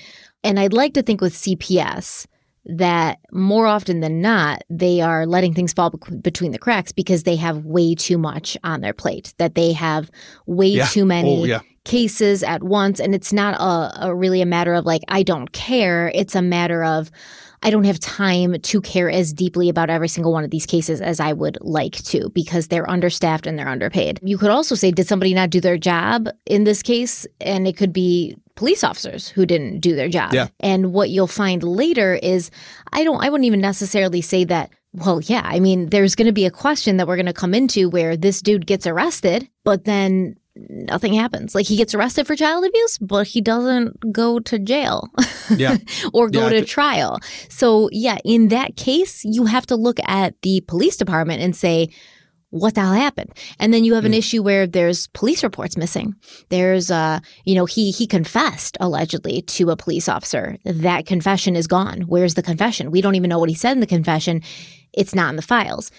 And I'd like to think with CPS that more often than not, they are letting things fall between the cracks because they have way too much on their plate, that they have way Yeah. too many Oh, yeah. cases at once. And it's not a, a really a matter of like, I don't care. It's a matter of, I don't have time to care as deeply about every single one of these cases as I would like to because they're understaffed and they're underpaid. You could also say, did somebody not do their job in this case? And it could be police officers who didn't do their job. Yeah. And what you'll find later is, I don't, I wouldn't even necessarily say that. Well, yeah, I mean, there's going to be a question that we're going to come into where this dude gets arrested, but then nothing happens. Like he gets arrested for child abuse, but he doesn't go to jail. Yeah. or go Yeah, to trial. So, yeah, in that case, you have to look at the police department and say, what the hell happened? And then you have an issue where there's police reports missing. There's uh, you know, he he confessed allegedly to a police officer. That confession is gone. Where's the confession? We don't even know what he said in the confession. It's not in the files.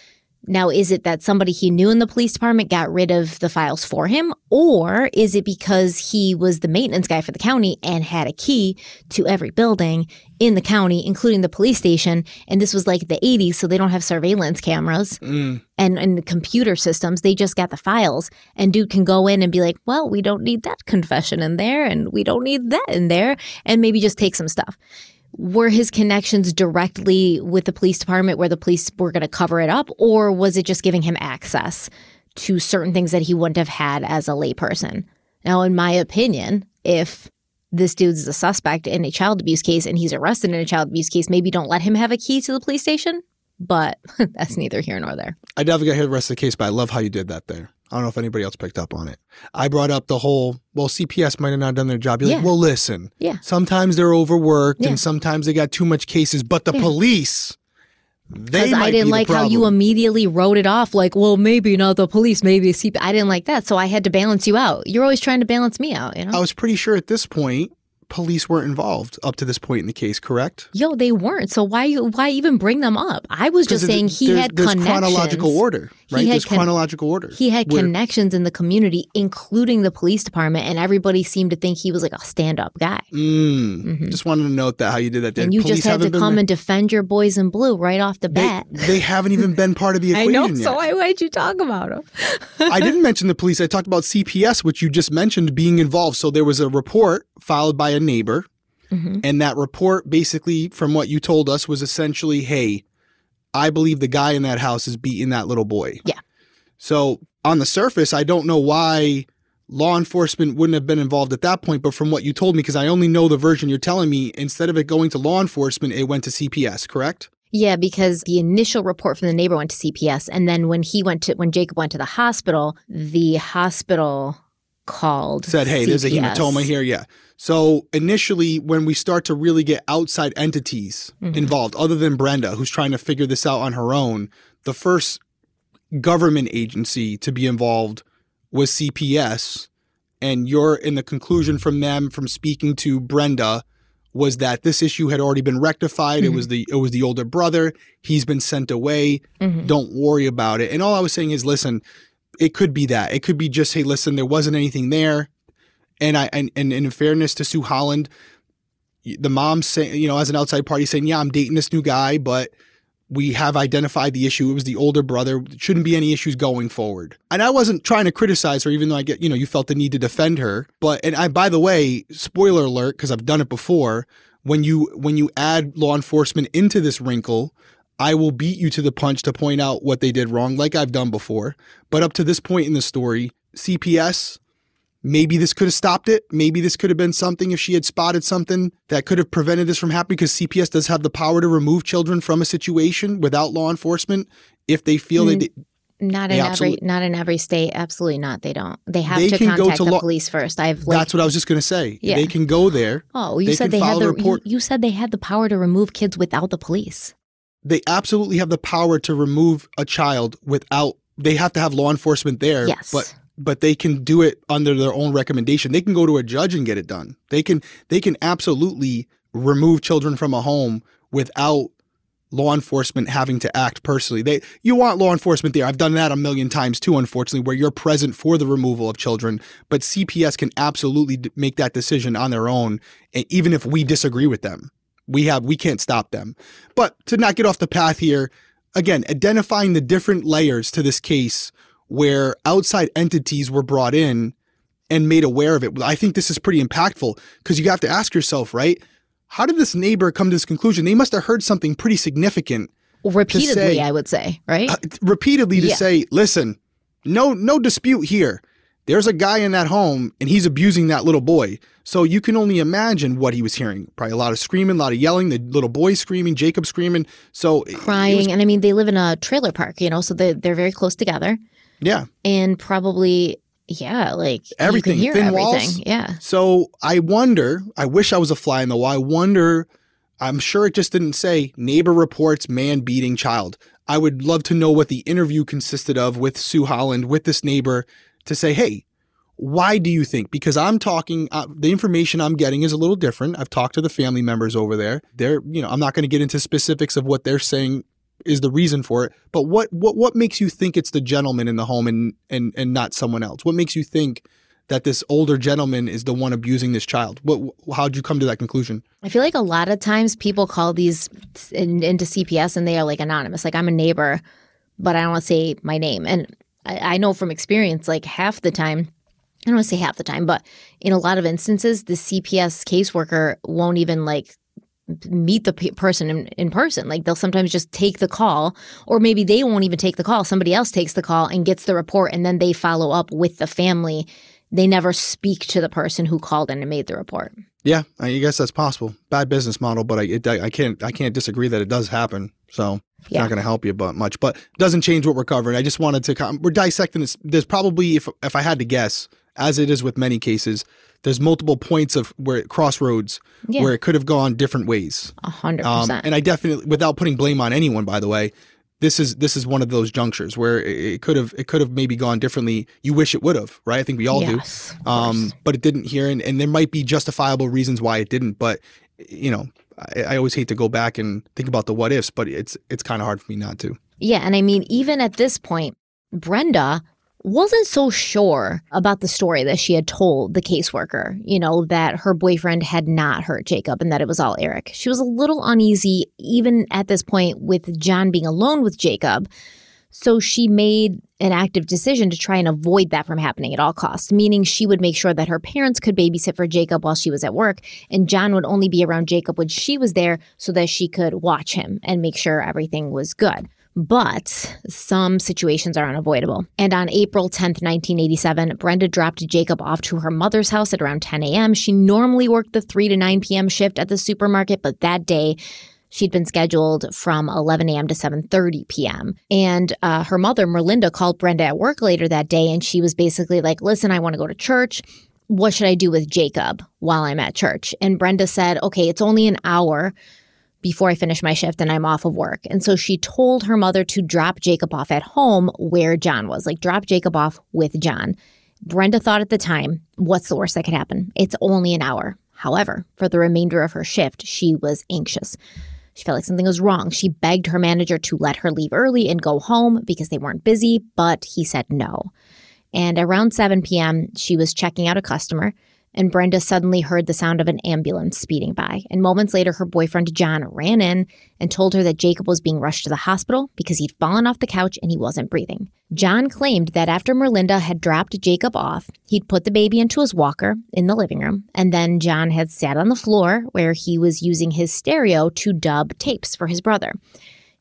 Now, is it that somebody he knew in the police department got rid of the files for him? Or is it because he was the maintenance guy for the county and had a key to every building in the county, including the police station? And this was like the 80s, so they don't have surveillance cameras Mm. and, and computer systems. They just got the files. And dude can go in and be like, well, we don't need that confession in there and we don't need that in there. And maybe just take some stuff. Were his connections directly with the police department where the police were going to cover it up? Or was it just giving him access to certain things that he wouldn't have had as a layperson? Now, in my opinion, if this dude's a suspect in a child abuse case and he's arrested in a child abuse case, maybe don't let him have a key to the police station. But that's neither here nor there. I definitely got to hear the rest of the case, but I love how you did that there. I don't know if anybody else picked up on it. I brought up the whole, well, CPS might have not done their job. You're like, well, listen, Yeah. sometimes they're overworked Yeah. and sometimes they got too much cases, but the Yeah. police, they Because I didn't like how you immediately wrote it off like, well, maybe not the police, maybe the CP. I didn't like that. So I had to balance you out. You're always trying to balance me out, you know? I was pretty sure at this point, police weren't involved up to this point in the case, correct? Yo, they weren't. So why you why even bring them up? I was just saying he there's, had there's connections. chronological order, He right? had There's con- chronological order. He had Where- connections in the community, including the police department, and everybody seemed to think he was like a stand up guy. Mm, Mhm. Just wanted to note that how you did that. there. And you just had to come and defend your boys in blue right off the bat. they haven't even been part of the I equation know. yet. So why would you talk about them? I didn't mention the police. I talked about CPS, which you just mentioned being involved. So there was a report filed by a neighbor, Mhm. and that report basically, from what you told us, was essentially, "Hey, I believe the guy in that house is beating that little boy." Yeah. So on the surface, I don't know why law enforcement wouldn't have been involved at that point, but from what you told me, because I only know the version you're telling me, instead of it going to law enforcement, it went to CPS. Correct? Yeah, because the initial report from the neighbor went to CPS, and then when he went to when Jacob went to the hospital, the hospital called said, "Hey, there's a hematoma here." Yeah. So initially, when we start to really get outside entities Mhm. involved, other than Brenda, who's trying to figure this out on her own, the first government agency to be involved was CPS, and you're in the conclusion from them from speaking to Brenda was that this issue had already been rectified. It Mhm. was the it was the older brother. He's been sent away Mhm. don't worry about it. And all I was saying is, listen, it could be that. It could be just, hey, listen, there wasn't anything there. And I and, and in fairness to Sue Holland, the mom saying, you know, as an outside party saying, yeah, I'm dating this new guy, but we have identified the issue. It was the older brother. Shouldn't be any issues going forward. And I wasn't trying to criticize her, even though I get, you know, you felt the need to defend her. But and I, by the way, spoiler alert, because I've done it before. When you when you add law enforcement into this wrinkle, I will beat you to the punch to point out what they did wrong, like I've done before. But up to this point in the story, CPS, maybe this could have stopped it. Maybe this could have been something if she had spotted something that could have prevented this from happening because CPS does have the power to remove children from a situation without law enforcement if they feel Mm, they Not in every not in every state. Absolutely not. They don't. They have They to contact to the law- police first. I've like that's what I was just going to say. Yeah. They can go there. oh, you they said they had the. You, you said they had the power to remove kids without the police. They absolutely have the power to remove a child without they have to have law enforcement there. Yes. But but they can do it under their own recommendation. They can go to a judge and get it done. They can they can absolutely remove children from a home without law enforcement having to act personally. They you want law enforcement there. I've done that a million times too unfortunately where you're present for the removal of children, but CPS can absolutely make that decision on their own and even if we disagree with them. We have we can't stop them. But to not get off the path here, again, identifying the different layers to this case where outside entities were brought in and made aware of it. I think this is pretty impactful because you have to ask yourself, right? How did this neighbor come to this conclusion? They must have heard something pretty significant Repeatedly, say- I would say, right? uh, repeatedly to Yeah. say, listen, no, no dispute here. There's a guy in that home and he's abusing that little boy. So you can only imagine what he was hearing. Probably a lot of screaming, a lot of yelling, the little boy screaming, Jacob screaming. So Crying, was- and I mean, they live in a trailer park, you know, so they they're very close together, yeah. and probably, yeah, like Everything, you thin everything. walls. Yeah, So I wonder, I wish I was a fly in the wall. I wonder, I'm sure it just didn't say neighbor reports man beating child. I would love to know what the interview consisted of with Sue Holland, with this neighbor, to say, hey, why do you think? Because I'm talking, uh, the information I'm getting is a little different. I've talked to the family members over there. They're, you know, I'm not going to get into specifics of what they're saying is the reason for it. But what what what makes you think it's the gentleman in the home and and and not someone else? What makes you think that this older gentleman is the one abusing this child? What how'd you come to that conclusion? I feel like a lot of times people call these in, into CPS and they are like anonymous. Like I'm a neighbor, but I don't want to say my name. And I, I know from experience, like half the time, I don't want to say half the time, but in a lot of instances, the CPS caseworker won't even like meet the pe- person in, in person. Like they'll sometimes just take the call, or maybe they won't even take the call. Somebody else takes the call and gets the report, and then they follow up with the family. They never speak to the person who called in and made the report. Yeah, I guess that's possible. Bad business model, but I it, I can't I can't disagree that it does happen. So it's Yeah. not going to help you but much, but doesn't change what we're covering. I just wanted to we're dissecting this. There's probably if if I had to guess, as it is with many cases, there's multiple points of where it, crossroads Yeah. where it could have gone different ways. A hundred Um, percent. and I definitely, without putting blame on anyone, by the way, this is this is one of those junctures where it it could have it could have maybe gone differently. You wish it would have, right? I think we all yes, do. Um, but it didn't here, and, and there might be justifiable reasons why it didn't. But you know, I, I always hate to go back and think about the what ifs, but it's it's kind of hard for me not to. yeah, and I mean, even at this point, Brenda wasn't so sure about the story that she had told the caseworker. You know that her boyfriend had not hurt Jacob and that it was all Eric. She was a little uneasy, even at this point, with John being alone with Jacob. So she made an active decision to try and avoid that from happening at all costs, meaning she would make sure that her parents could babysit for Jacob while she was at work, and John would only be around Jacob when she was there so that she could watch him and make sure everything was good. But some situations are unavoidable. And on April 10th, 1987, Brenda dropped Jacob off to her mother's house at around 10 a.m. She normally worked the 3 to 9 p.m. shift at the supermarket, but that day, She'd been scheduled from 11 a.m. to 7:30 p.m. And uh, her mother, Merlinda, called Brenda at work later that day, and she was basically like, "Listen, I want to go to church. What should I do with Jacob while I'm at church?" And Brenda said, "Okay, it's only an hour." Before I finish my shift and I'm off of work. And so she told her mother to drop Jacob off at home where John was, like drop Jacob off with John. Brenda thought at the time, what's the worst that could happen? It's only an hour. However, for the remainder of her shift, she was anxious. She felt like something was wrong. She begged her manager to let her leave early and go home because they weren't busy, but he said no. And around 7 p.m., she was checking out a customer and Brenda suddenly heard the sound of an ambulance speeding by. And moments later, her boyfriend John ran in and told her that Jacob was being rushed to the hospital because he'd fallen off the couch and he wasn't breathing. John claimed that after Merlinda had dropped Jacob off, he'd put the baby into his walker in the living room, and then John had sat on the floor where he was using his stereo to dub tapes for his brother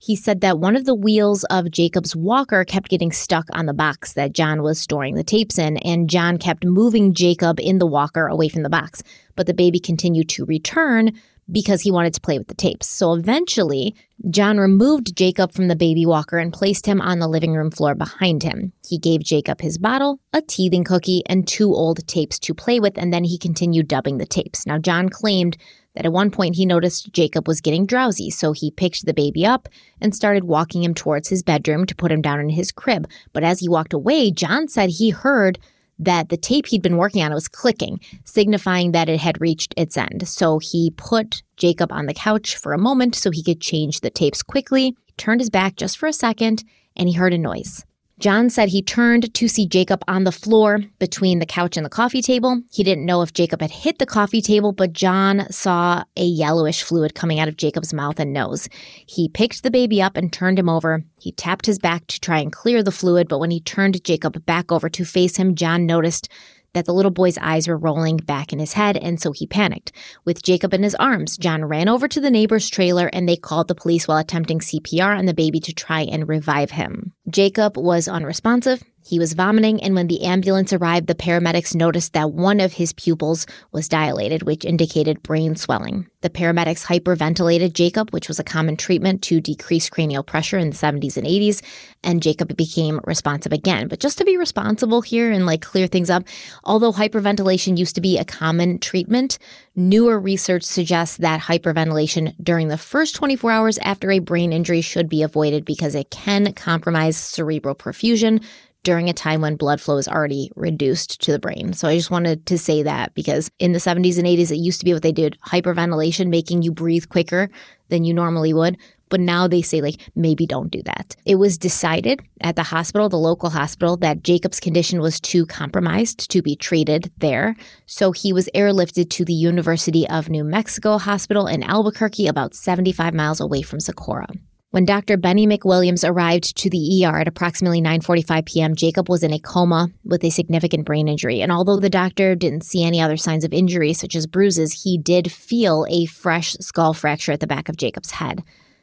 he said that one of the wheels of Jacob's walker kept getting stuck on the box that John was storing the tapes in, and John kept moving Jacob in the walker away from the box. But the baby continued to return because he wanted to play with the tapes. So eventually, John removed Jacob from the baby walker and placed him on the living room floor behind him. He gave Jacob his bottle, a teething cookie, and two old tapes to play with, and then he continued dubbing the tapes. Now, John claimed that at one point he noticed Jacob was getting drowsy, so he picked the baby up and started walking him towards his bedroom to put him down in his crib. But as he walked away, John said he heard that the tape he'd been working on was clicking, signifying that it had reached its end. So he put Jacob on the couch for a moment so he could change the tapes quickly, he turned his back just for a second, and he heard a noise. John said he turned to see Jacob on the floor between the couch and the coffee table. He didn't know if Jacob had hit the coffee table, but John saw a yellowish fluid coming out of Jacob's mouth and nose. He picked the baby up and turned him over. He tapped his back to try and clear the fluid, but when he turned Jacob back over to face him, John noticed that the little boy's eyes were rolling back in his head, and so he panicked. With Jacob in his arms, John ran over to the neighbor's trailer and they called the police while attempting CPR on the baby to try and revive him. Jacob was unresponsive. He was vomiting, and when the ambulance arrived, the paramedics noticed that one of his pupils was dilated, which indicated brain swelling. The paramedics hyperventilated Jacob, which was a common treatment to decrease cranial pressure in the 70s and 80s, and Jacob became responsive again. But just to be responsible here and like clear things up, although hyperventilation used to be a common treatment, newer research suggests that hyperventilation during the first 24 hours after a brain injury should be avoided because it can compromise cerebral perfusion during a time when blood flow is already reduced to the brain. So I just wanted to say that because in the 70s and 80s, it used to be what they did hyperventilation, making you breathe quicker than you normally would. But now they say, like, maybe don't do that. It was decided at the hospital, the local hospital, that Jacob's condition was too compromised to be treated there. So he was airlifted to the University of New Mexico Hospital in Albuquerque, about 75 miles away from Socorro. When Dr. Benny McWilliams arrived to the ER at approximately 9:45 p.m., Jacob was in a coma with a significant brain injury. And although the doctor didn't see any other signs of injury such as bruises, he did feel a fresh skull fracture at the back of Jacob's head.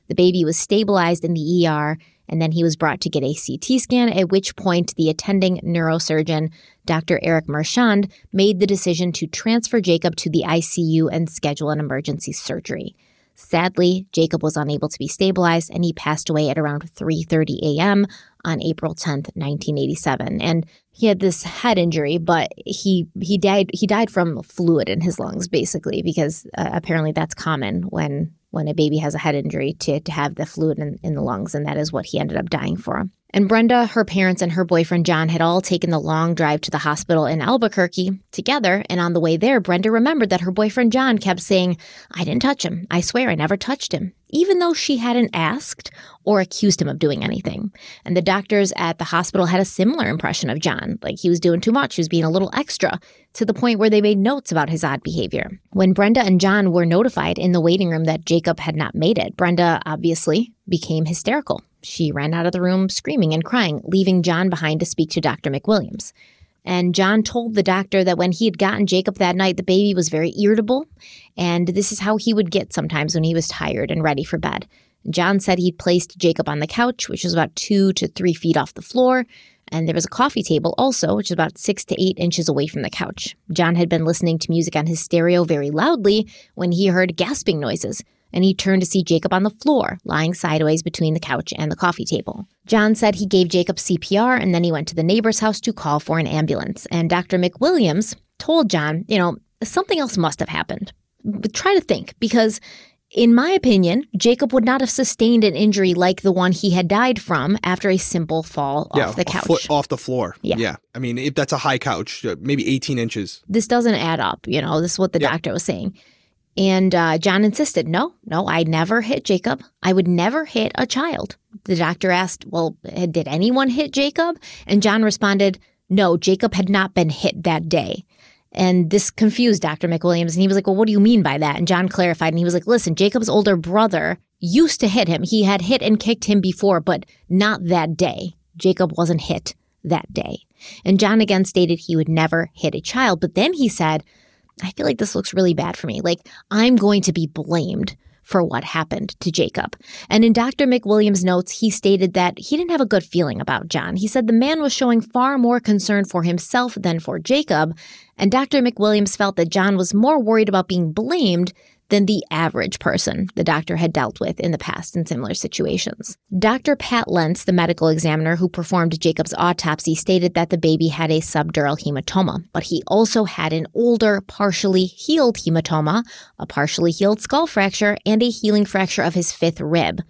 The baby was stabilized in the ER and then he was brought to get a CT scan, at which point the attending neurosurgeon, Dr. Eric Marchand, made the decision to transfer Jacob to the ICU and schedule an emergency surgery. Sadly, Jacob was unable to be stabilized and he passed away at around 3:30 a.m. on April 10th, 1987. And he had this head injury, but he he died he died from fluid in his lungs basically because uh, apparently that's common when when a baby has a head injury to, to have the fluid in, in the lungs, and that is what he ended up dying for. And Brenda, her parents, and her boyfriend John had all taken the long drive to the hospital in Albuquerque together. And on the way there, Brenda remembered that her boyfriend John kept saying, I didn't touch him. I swear I never touched him, even though she hadn't asked or accused him of doing anything. And the doctors at the hospital had a similar impression of John, like he was doing too much, he was being a little extra, to the point where they made notes about his odd behavior. When Brenda and John were notified in the waiting room that Jacob had not made it, Brenda obviously became hysterical. She ran out of the room screaming and crying, leaving John behind to speak to Dr. McWilliams. And John told the doctor that when he had gotten Jacob that night, the baby was very irritable, and this is how he would get sometimes when he was tired and ready for bed. John said he'd placed Jacob on the couch, which was about two to three feet off the floor, and there was a coffee table also, which is about six to eight inches away from the couch. John had been listening to music on his stereo very loudly when he heard gasping noises. And he turned to see Jacob on the floor, lying sideways between the couch and the coffee table. John said he gave Jacob CPR and then he went to the neighbor's house to call for an ambulance. And Dr. McWilliams told John, you know, something else must have happened. But try to think, because in my opinion, Jacob would not have sustained an injury like the one he had died from after a simple fall yeah, off the a couch. foot off the floor. Yeah. yeah. I mean, if that's a high couch, uh, maybe 18 inches. this doesn't add up. You know, this is what the Yeah. doctor was saying. And uh, John insisted, no, no, I never hit Jacob. I would never hit a child. The doctor asked, well, did anyone hit Jacob? And John responded, no, Jacob had not been hit that day. And this confused Dr. McWilliams. And he was like, well, what do you mean by that? And John clarified, and he was like, listen, Jacob's older brother used to hit him. He had hit and kicked him before, but not that day. Jacob wasn't hit that day. And John again stated he would never hit a child. But then he said, I feel like this looks really bad for me. Like, I'm going to be blamed for what happened to Jacob. And in Dr. McWilliams' notes, he stated that he didn't have a good feeling about John. He said the man was showing far more concern for himself than for Jacob. And Dr. McWilliams felt that John was more worried about being blamed than the average person the doctor had dealt with in the past in similar situations. Dr. Pat Lentz, the medical examiner who performed Jacob's autopsy, stated that the baby had a subdural hematoma, but he also had an older, partially healed hematoma, a partially healed skull fracture, and a healing fracture of his fifth rib.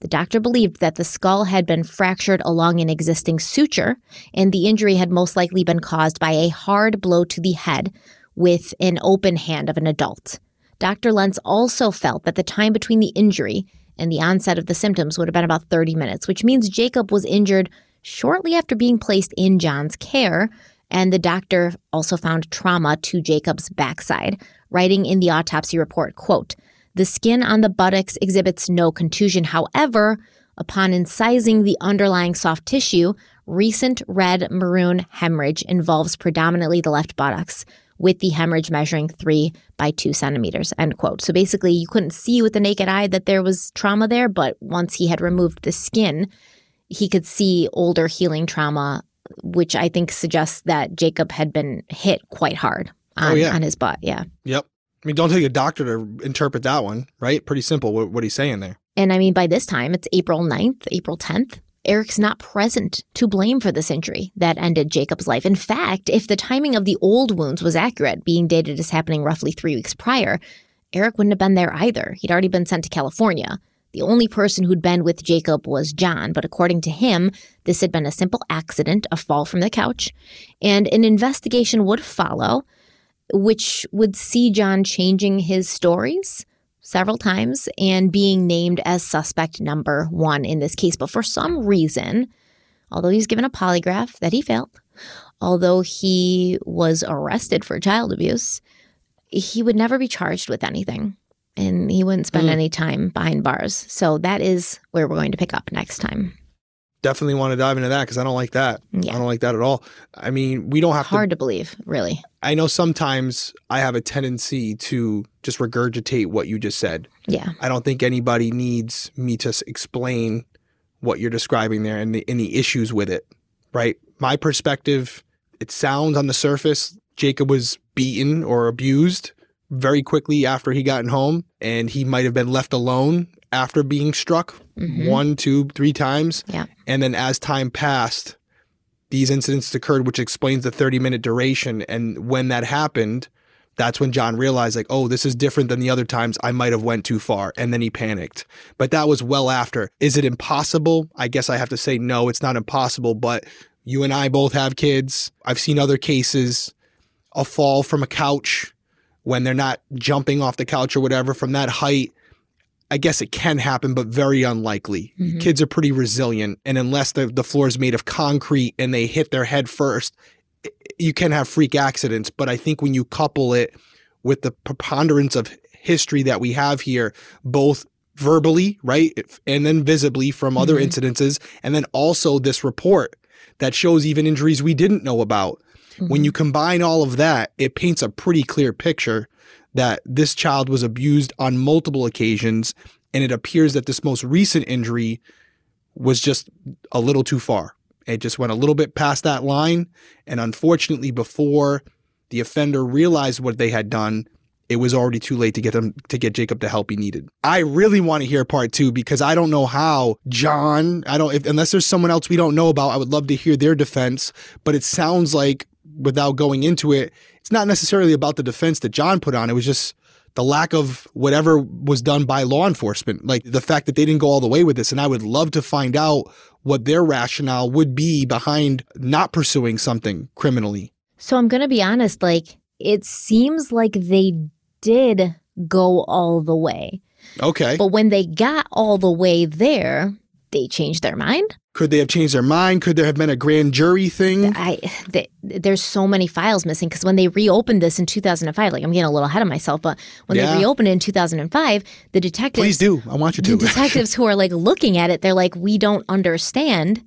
The doctor believed that the skull had been fractured along an existing suture, and the injury had most likely been caused by a hard blow to the head with an open hand of an adult. Dr. Lentz also felt that the time between the injury and the onset of the symptoms would have been about 30 minutes, which means Jacob was injured shortly after being placed in John's care. And the doctor also found trauma to Jacob's backside, writing in the autopsy report, quote, the skin on the buttocks exhibits no contusion. However, upon incising the underlying soft tissue, recent red maroon hemorrhage involves predominantly the left buttocks, with the hemorrhage measuring three by two centimeters, end quote. So basically, you couldn't see with the naked eye that there was trauma there, but once he had removed the skin, he could see older healing trauma, which I think suggests that Jacob had been hit quite hard oh, on, Oh, yeah. on his butt. Yeah. Yep. I mean, don't take a doctor to interpret that one, right? Pretty simple what, what he's saying there. And I mean, by this time, it's April 9th, April 10th. Eric's not present to blame for this injury that ended Jacob's life. In fact, if the timing of the old wounds was accurate, being dated as happening roughly three weeks prior, Eric wouldn't have been there either. He'd already been sent to California. The only person who'd been with Jacob was John, but according to him, this had been a simple accident, a fall from the couch, and an investigation would follow, which would see John changing his stories several times and being named as suspect number one in this case. But for some reason, although he's given a polygraph that he failed, although he was arrested for child abuse, he would never be charged with anything and he wouldn't spend Hmm. any time behind bars. So that is where we're going to pick up next time. Definitely want to dive into that because I don't like that. Yeah. I don't like that at all. I mean, we don't have to Hard to believe, really. I know sometimes I have a tendency to just regurgitate what you just said. Yeah. I don't think anybody needs me to explain what you're describing there and the, and the issues with it, right? My perspective, it sounds on the surface Jacob was beaten or abused very quickly after he gotten home, and he might have been left alone after being struck Mhm. one, two, three times. Yeah. And then as time passed, these incidents occurred, which explains the 30 minute duration. And when that happened, that's when John realized, like, oh, this is different than the other times I might have went too far. And then he panicked. But that was well after. Is it impossible? I guess I have to say no, it's not impossible. But you and I both have kids. I've seen other cases, a fall from a couch when they're not jumping off the couch or whatever from that height. I guess it can happen, but very unlikely. Mhm. Kids are pretty resilient, and unless the, the floor is made of concrete and they hit their head first, you can have freak accidents. But I think when you couple it with the preponderance of history that we have here, both verbally, right, and then visibly from other Mhm. incidences, and then also this report that shows even injuries we didn't know about. When you mm-hmm. combine all of that, it paints a pretty clear picture that this child was abused on multiple occasions. And it appears that this most recent injury was just a little too far. It just went a little bit past that line. And unfortunately, before the offender realized what they had done, it was already too late to get them to get Jacob the help he needed. I really want to hear part two because I don't know how John. I don't if, unless there's someone else we don't know about. I would love to hear their defense, but it sounds like without going into it, it's not necessarily about the defense that John put on. It was just the lack of whatever was done by law enforcement, like the fact that they didn't go all the way with this. And I would love to find out what their rationale would be behind not pursuing something criminally. So I'm going to be honest, like, it seems like they did go all the way. Okay. But when they got all the way there, they changed their mind. Could they have changed their mind? Could there have been a grand jury thing? I they, there's so many files missing because when they reopened this in 2005, like I'm getting a little ahead of myself, but when Yeah. they reopened it in 2005, the detectives Please do. I want you the to. detectives who are like looking at it, they're like, we don't understand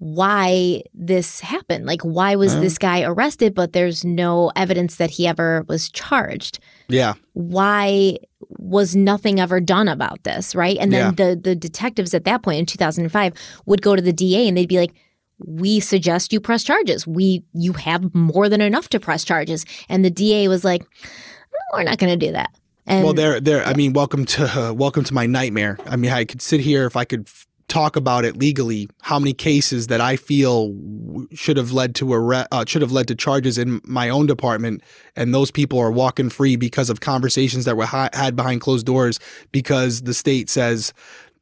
why this happened. Like, why was Uh. this guy arrested, but there's no evidence that he ever was charged? yeah. Why was nothing ever done about this? Right. And then the, the detectives at that point in 2005 would go to the DA and they'd be like, we suggest you press charges. We you have more than enough to press charges. And the DA was like, no, we're not going to do that. And Well, there, there. I mean, welcome to uh, welcome to my nightmare. I mean, I could sit here if I could f- talk about it legally. How many cases that I feel should have led to arre- uh, should have led to charges in my own department, and those people are walking free because of conversations that were ha- had behind closed doors because the state says,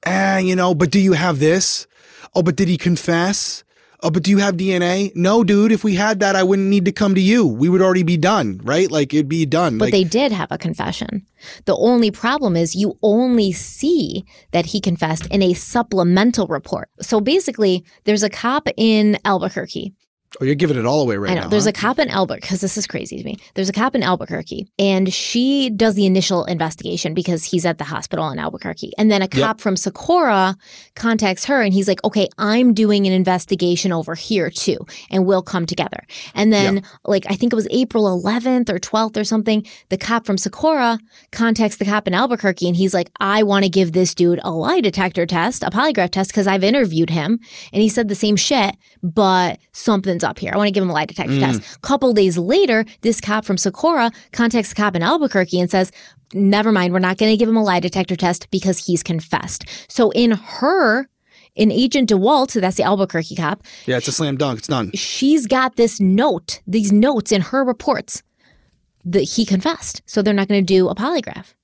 "Ah, you know, but do you have this? Oh, but did he confess?" Oh, but do you have DNA? No, dude. If we had that, I wouldn't need to come to you. We would already be done, right? Like it'd be done. But like, they did have a confession. The only problem is you only see that he confessed in a supplemental report. So basically, there's a cop in Albuquerque. Oh, you're giving it all away right I know. now. there's huh? a cop in Albuquerque because this is crazy to me. There's a cop in Albuquerque, and she does the initial investigation because he's at the hospital in Albuquerque. And then a cop from Socorro contacts her, and he's like, "Okay, I'm doing an investigation over here too, and we'll come together." And then, like, I think it was April 11th or 12th or something. The cop from Socorro contacts the cop in Albuquerque, and he's like, "I want to give this dude a lie detector test, a polygraph test, because I've interviewed him, and he said the same shit, but something's up here. I want to give him a lie detector mm. test. couple days later, this cop from Socorro contacts the cop in Albuquerque and says, Never mind, we're not going to give him a lie detector test because he's confessed. So in her, in Agent DeWalt, so that's the Albuquerque cop, Yeah, it's a slam dunk. It's done. she's got this note, these notes in her reports that he confessed. So they're not going to do a polygraph.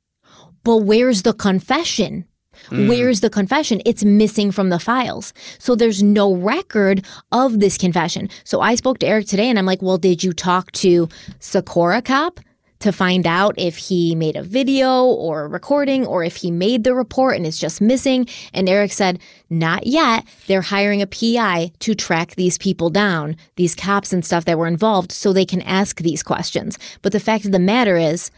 But where's the confession? Mm. Where's the confession? It's missing from the files. So there's no record of this confession. So I spoke to Eric today and I'm like, well, did you talk to Socorro Cop to find out if he made a video or a recording or if he made the report and it's just missing? And Eric said, not yet. They're hiring a PI to track these people down, these cops and stuff that were involved so they can ask these questions. But the fact of the matter is,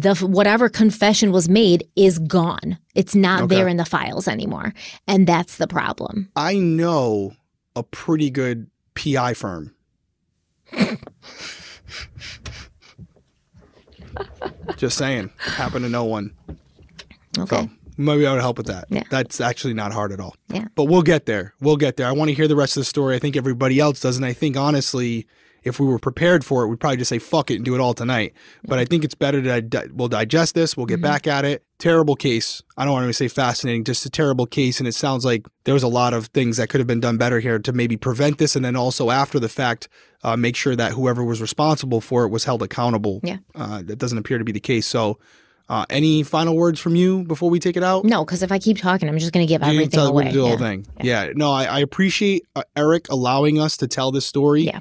the whatever confession was made is gone. It's not Okay. there in the files anymore. And that's the problem. I know a pretty good PI firm. Just saying. Happen to know one. Okay. So maybe I would help with that. Yeah. That's actually not hard at all. Yeah. But we'll get there. We'll get there. I want to hear the rest of the story. I think everybody else does. And I think honestly, if we were prepared for it, we'd probably just say fuck it and do it all tonight. But I think it's better to di- we'll digest this. We'll get Mm-hmm. back at it. Terrible case. I don't want to say fascinating, just a terrible case. And it sounds like there was a lot of things that could have been done better here to maybe prevent this, and then also after the fact, uh, make sure that whoever was responsible for it was held accountable. Yeah. Uh, that doesn't appear to be the case. So. Uh, any final words from you before we take it out? No, because if I keep talking, I'm just going to give everything tell away. do the Yeah. whole thing. Yeah. No, I, I appreciate uh, Eric allowing us to tell this story. Yeah.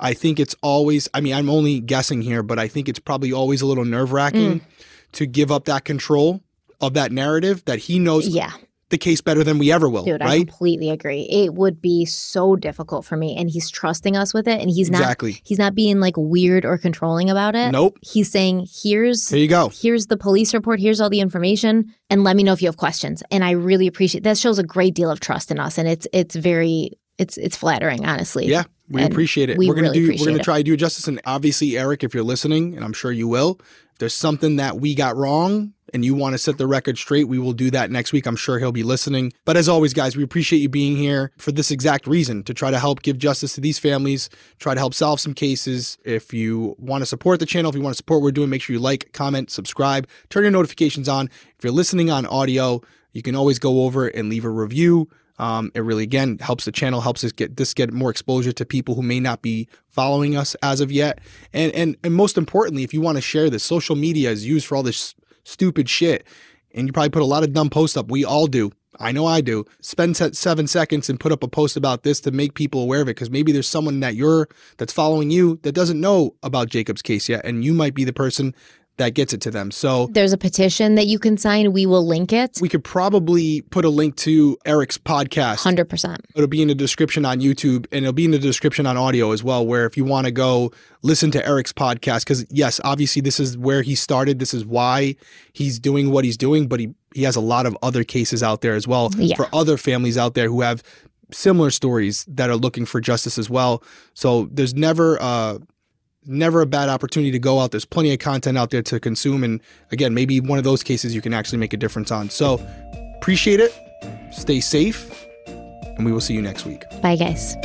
I think it's always, I mean, I'm only guessing here, but I think it's probably always a little nerve wracking Mm. to give up that control of that narrative that he knows Yeah, the case better than we ever will. dude, I completely agree. It would be so difficult for me, and he's trusting us with it, and he's not. Exactly. He's not being like weird or controlling about it. Nope. He's saying, "Here's Here you go. here's the police report, here's all the information, and let me know if you have questions. And I really appreciate that shows a great deal of trust in us and it's it's very it's it's flattering, honestly. Yeah. We And appreciate it. we are gonna really do. We're gonna it. try to do justice. And obviously, Eric, if you're listening, and I'm sure you will, if there's something that we got wrong, and you want to set the record straight, we will do that next week. I'm sure he'll be listening. But as always, guys, we appreciate you being here for this exact reason to try to help give justice to these families, try to help solve some cases. If you want to support the channel, if you want to support what we're doing, make sure you like, comment, subscribe, turn your notifications on. If you're listening on audio, you can always go over and leave a review. Um, it really again helps the channel, helps us get this get more exposure to people who may not be following us as of yet. And and and most importantly, if you want to share this, social media is used for all this stupid shit. And you probably put a lot of dumb posts up. We all do. I know I do. Spend seven seconds and put up a post about this to make people aware of it because maybe there's someone that you're that's following you that doesn't know about Jacob's case yet, and you might be the person that gets it to them. So there's a petition that you can sign. We will link it. We could probably put a link to Eric's podcast. 100%. It'll be in the description on YouTube and it'll be in the description on audio as well, where if you want to go listen to Eric's podcast, because yes, obviously this is where he started. This is why he's doing what he's doing, but he, he has a lot of other cases out there as well Yeah. for other families out there who have similar stories that are looking for justice as well. So there's never uh never a bad opportunity to go out. There's plenty of content out there to consume. And again, maybe one of those cases you can actually make a difference on. So appreciate it. Stay safe. And we will see you next week. Bye, guys.